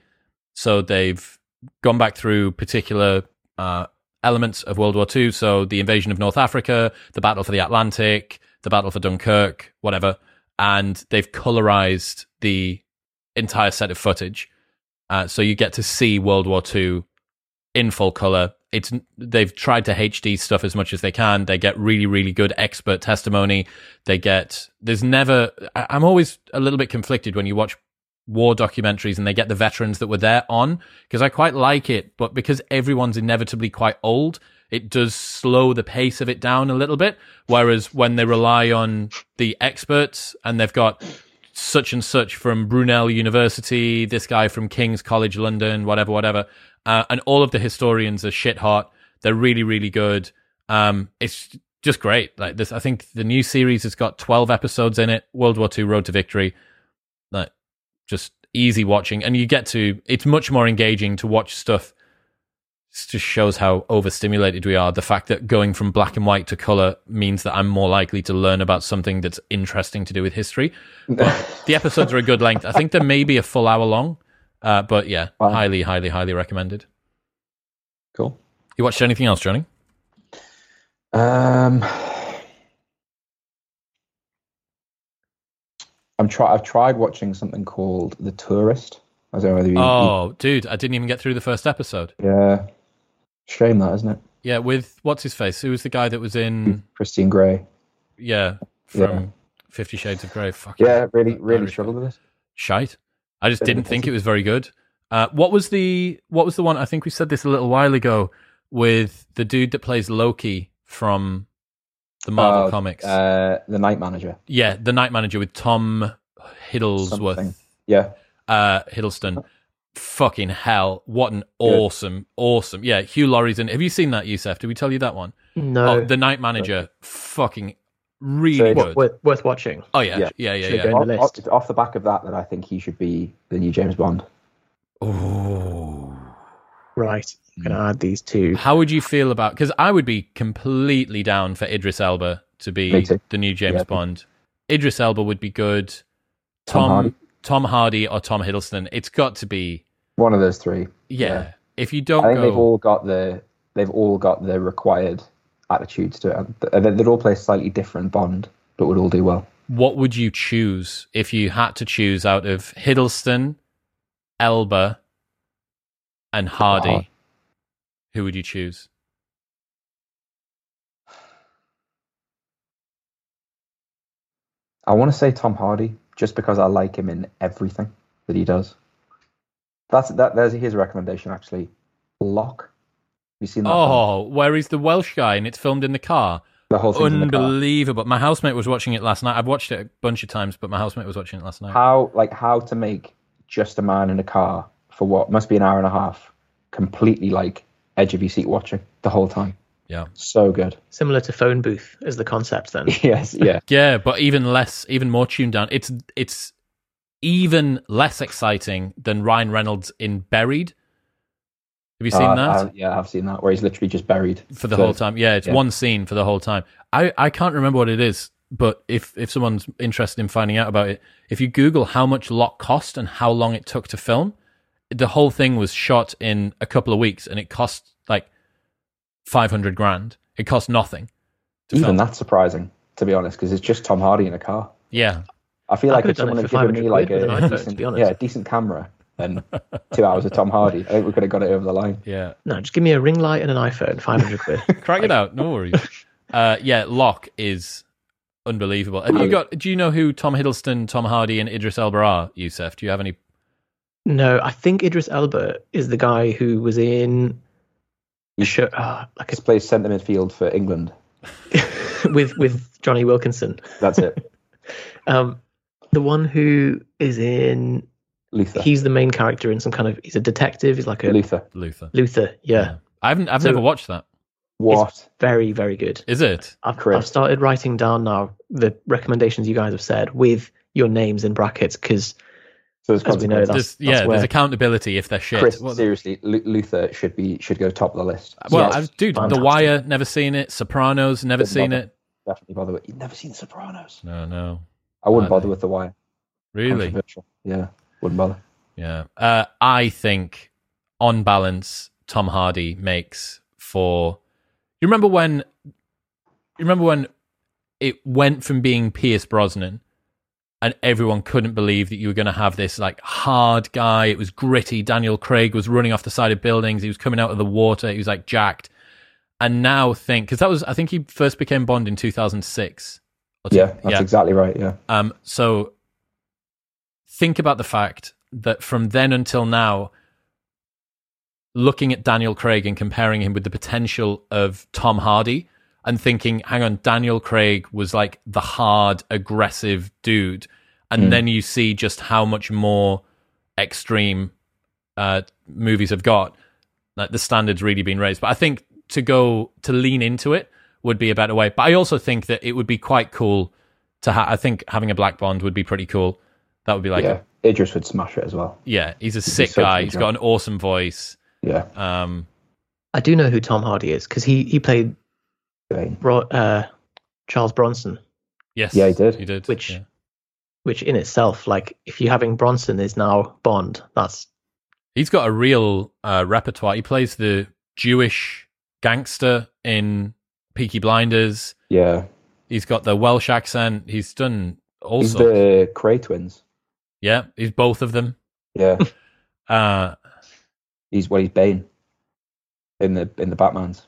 S1: So they've gone back through particular uh, elements of World War II. So the invasion of North Africa, the battle for the Atlantic, the battle for Dunkirk, whatever. And they've colorized the entire set of footage. Uh, so you get to see World War II in full color. It's they've tried to HD stuff as much as they can. They get really, really good expert testimony. They get there's never. I- I'm always a little bit conflicted when you watch war documentaries and they get the veterans that were there on because I quite like it, but because everyone's inevitably quite old, it does slow the pace of it down a little bit. Whereas when they rely on the experts and they've got such and such from Brunel University, this guy from King's College London, whatever, whatever, uh, and all of the historians are shit hot. They're really, really good. Um, it's just great. Like this, I think the new series has got twelve episodes in it. World War II Road to Victory. Like just easy watching and you get to it's much more engaging to watch stuff it just shows how overstimulated we are the fact that going from black and white to color means that i'm more likely to learn about something that's interesting to do with history but the episodes are a good length i think there may be a full hour long uh, but yeah
S2: Wow.
S1: highly highly highly recommended
S2: cool.
S1: you watched anything else johnny
S2: Um, I'm try. I've tried watching something called The Tourist. I don't know whether you.
S1: oh dude i didn't even get through the first episode
S2: yeah. Shame that, isn't it?
S1: yeah with what's his face who was the guy that was in
S2: Christian Grey.
S1: yeah from
S2: Yeah.
S1: 50 shades of grey Fuck
S2: Yeah, really, really struggled with it.
S1: shite. I just
S2: Bit of a
S1: didn't think it was very good. Uh, what was the what was the one? I think we said this a little while ago with the dude that plays Loki from the Marvel
S2: Oh,
S1: comics.
S2: Uh, the Night Manager.
S1: yeah, the Night Manager with Tom Hiddlesworth,
S2: Something. Yeah.
S1: uh, Hiddleston. fucking hell! What an awesome, awesome. Yeah, Hugh Laurie's in. Have you seen that, Yusef? Did we tell you that one?
S3: No,
S1: Oh, the Night Manager, fucking really
S2: So
S1: good.
S3: worth, worth watching.
S1: oh yeah,
S2: Yeah.
S1: yeah, yeah,
S3: Should
S1: yeah.
S2: Off,
S3: the
S2: off, it's off the back of that, that I think he should be the new James Bond.
S1: Oh,
S3: Right, I'm gonna hmm. add these two.
S1: how would you feel about? Because I would be completely down for Idris Elba to be the new James
S2: Yeah.
S1: Bond. Idris Elba would be good.
S2: Tom
S1: Tom
S2: Hardy.
S1: Tom Hardy or Tom Hiddleston. It's got to be
S2: One of those three.
S1: yeah.
S2: Yeah.
S1: If you don't I
S2: think
S1: go,
S2: they've all got the they've all got the required attitudes to it. They- They'd all play a slightly different Bond, but would all do well.
S1: what would you choose if you had to choose out of Hiddleston, Elba, and Hardy?
S2: Hard.
S1: Who would you choose?
S2: I want to say Tom Hardy just because I like him in everything that he does. That's that. There's his recommendation actually. Locke. Have you seen that? film?
S1: Oh, where he's the Welsh guy and it's filmed in the car.
S2: the whole thing.
S1: Unbelievable. My housemate was watching it last night. I've watched it a bunch of times, but my housemate was watching it last night.
S2: How like how to make just a man in a car for what must be an hour and a half, completely like edge of your seat watching the whole time.
S1: Yeah.
S2: So good.
S3: Similar to phone booth as the concept. Then
S2: yes. Yeah.
S1: Yeah, but even less, even more tuned down. It's it's even less exciting than Ryan Reynolds in Buried. Have you seen
S2: Uh,
S1: that?
S2: I- yeah, I've seen that where he's literally just buried
S1: for the whole time. Yeah, it's
S2: yeah.
S1: one scene for the whole time. I, I can't remember what it is, but if if someone's interested in finding out about it, if you Google how much Locke cost and how long it took to film, the whole thing was shot in a couple of weeks, and it cost like five hundred grand. It cost nothing. To
S2: Even
S1: film.
S2: that's surprising, to be honest, because it's just Tom Hardy in a car.
S1: Yeah,
S2: I feel
S3: I
S2: like if someone had given me like
S3: quid
S2: a,
S3: with an iPhone, to
S2: decent, yeah, a decent camera and two hours of Tom Hardy, I think we could have got it over the line.
S1: yeah.
S3: no, just give me a ring light and an iPhone. Five hundred quid.
S1: Crack it out. No worries. Uh, yeah, Locke is unbelievable. Have you got? Do you know who Tom Hiddleston, Tom Hardy, and Idris Elba are? Yusef, do you have any?
S3: no, I think Idris Elba is the guy who was in a show ah, like
S2: This plays centre midfield for England.
S3: with with Jonny Wilkinson.
S2: That's it.
S3: Um, the one who is in
S2: Luther.
S3: he's the main character in some kind of he's a detective. He's like a
S2: Luther.
S1: Luther.
S3: Luther. Yeah,
S1: I haven't. I've
S3: So-
S1: never watched that.
S2: What?
S3: very very good.
S1: Is it?
S3: I've,
S2: Chris.
S3: I've started writing down now the recommendations you guys have said with your names in brackets because
S2: So there's
S3: As we know, that's-
S1: There's, yeah,
S3: where-
S1: there's accountability if they're shit.
S2: Chris,
S1: What-
S2: seriously, Lu- Luther should be should go top of the list.
S1: well,
S3: Yes,
S1: I've, dude, The. Wire, never seen it. Sopranos, never
S2: Didn't
S1: seen
S2: bother.
S1: it.
S2: Definitely bother with. You've never seen The Sopranos.
S1: No, no,
S2: I wouldn't bother with The Wire.
S1: really.
S2: Yeah, wouldn't bother.
S1: Yeah. Uh, I think, on balance, Tom Hardy makes for. You remember when? You remember when it went from being Pierce Brosnan, and everyone couldn't believe that you were going to have this like hard guy. It was gritty. Daniel Craig was running off the side of buildings. He was coming out of the water. He was like jacked. And now think because that was I think he first became Bond in two thousand six.
S2: Yeah, that's exactly right. Yeah,
S1: Um, so think about the fact that from then until now, looking at Daniel Craig and comparing him with the potential of Tom Hardy and thinking, hang on, Daniel Craig was like the hard, aggressive dude. And
S2: Mm.
S1: then you see just how much more extreme uh, movies have got. Like the standards really been raised. But I think to go to lean into it would be a better way. But I also think that it would be quite cool to ha- I think having a black bond would be pretty cool. That would be like,
S2: yeah. Idris would smash it as well.
S1: yeah, he's a sick guy. He's got an awesome voice.
S2: Yeah,
S1: Um,
S3: I do know who Tom Hardy is because he he played
S2: Bane.
S3: Bro- uh, Charles Bronson,
S1: yes,
S2: Yeah, he did.
S1: He did.
S3: Which-
S1: yeah.
S3: which in itself, like if you're having Bronson is now Bond, that's
S1: He's got a real uh, repertoire. He plays the Jewish gangster in Peaky Blinders.
S2: Yeah,
S1: He's got the Welsh accent. He's done all
S2: he's
S1: sorts.
S2: the Kray twins.
S1: Yeah, he's both of them.
S2: Yeah,
S1: Uh,
S2: he's well, he's Bane in the in the Batman's.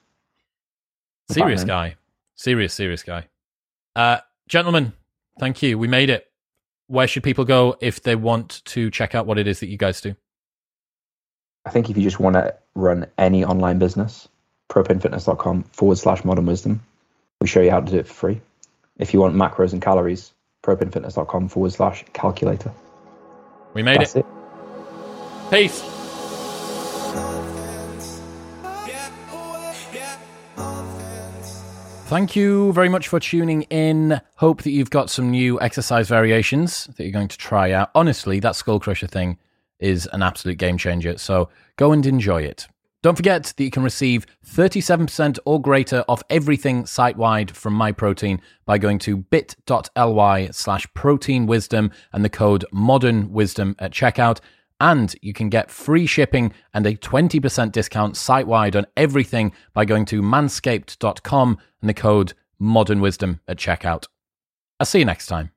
S2: The
S1: serious
S2: Batman.
S1: guy. Serious, serious guy. Uh, gentlemen, thank you. We made it. Where should people go if they want to check out what it is that you guys do?
S2: I think if you just want to run any online business, propanefitness.com forward slash modern wisdom. We show you how to do it for free. If you want macros and calories, propanefitness.com forward slash calculator.
S1: We made
S2: That's
S1: it.
S2: it.
S1: Peace. Thank you very much for tuning in. Hope that you've got some new exercise variations that you're going to try out. Honestly, that skull crusher thing is an absolute game changer. So go and enjoy it. Don't forget that you can receive 37% or greater off everything site wide from MyProtein by going to bit.ly slash protein wisdom and the code modern wisdom at checkout. And you can get free shipping and a 20% discount site wide on everything by going to manscaped.com and the code modern wisdom at checkout. I'll see you next time.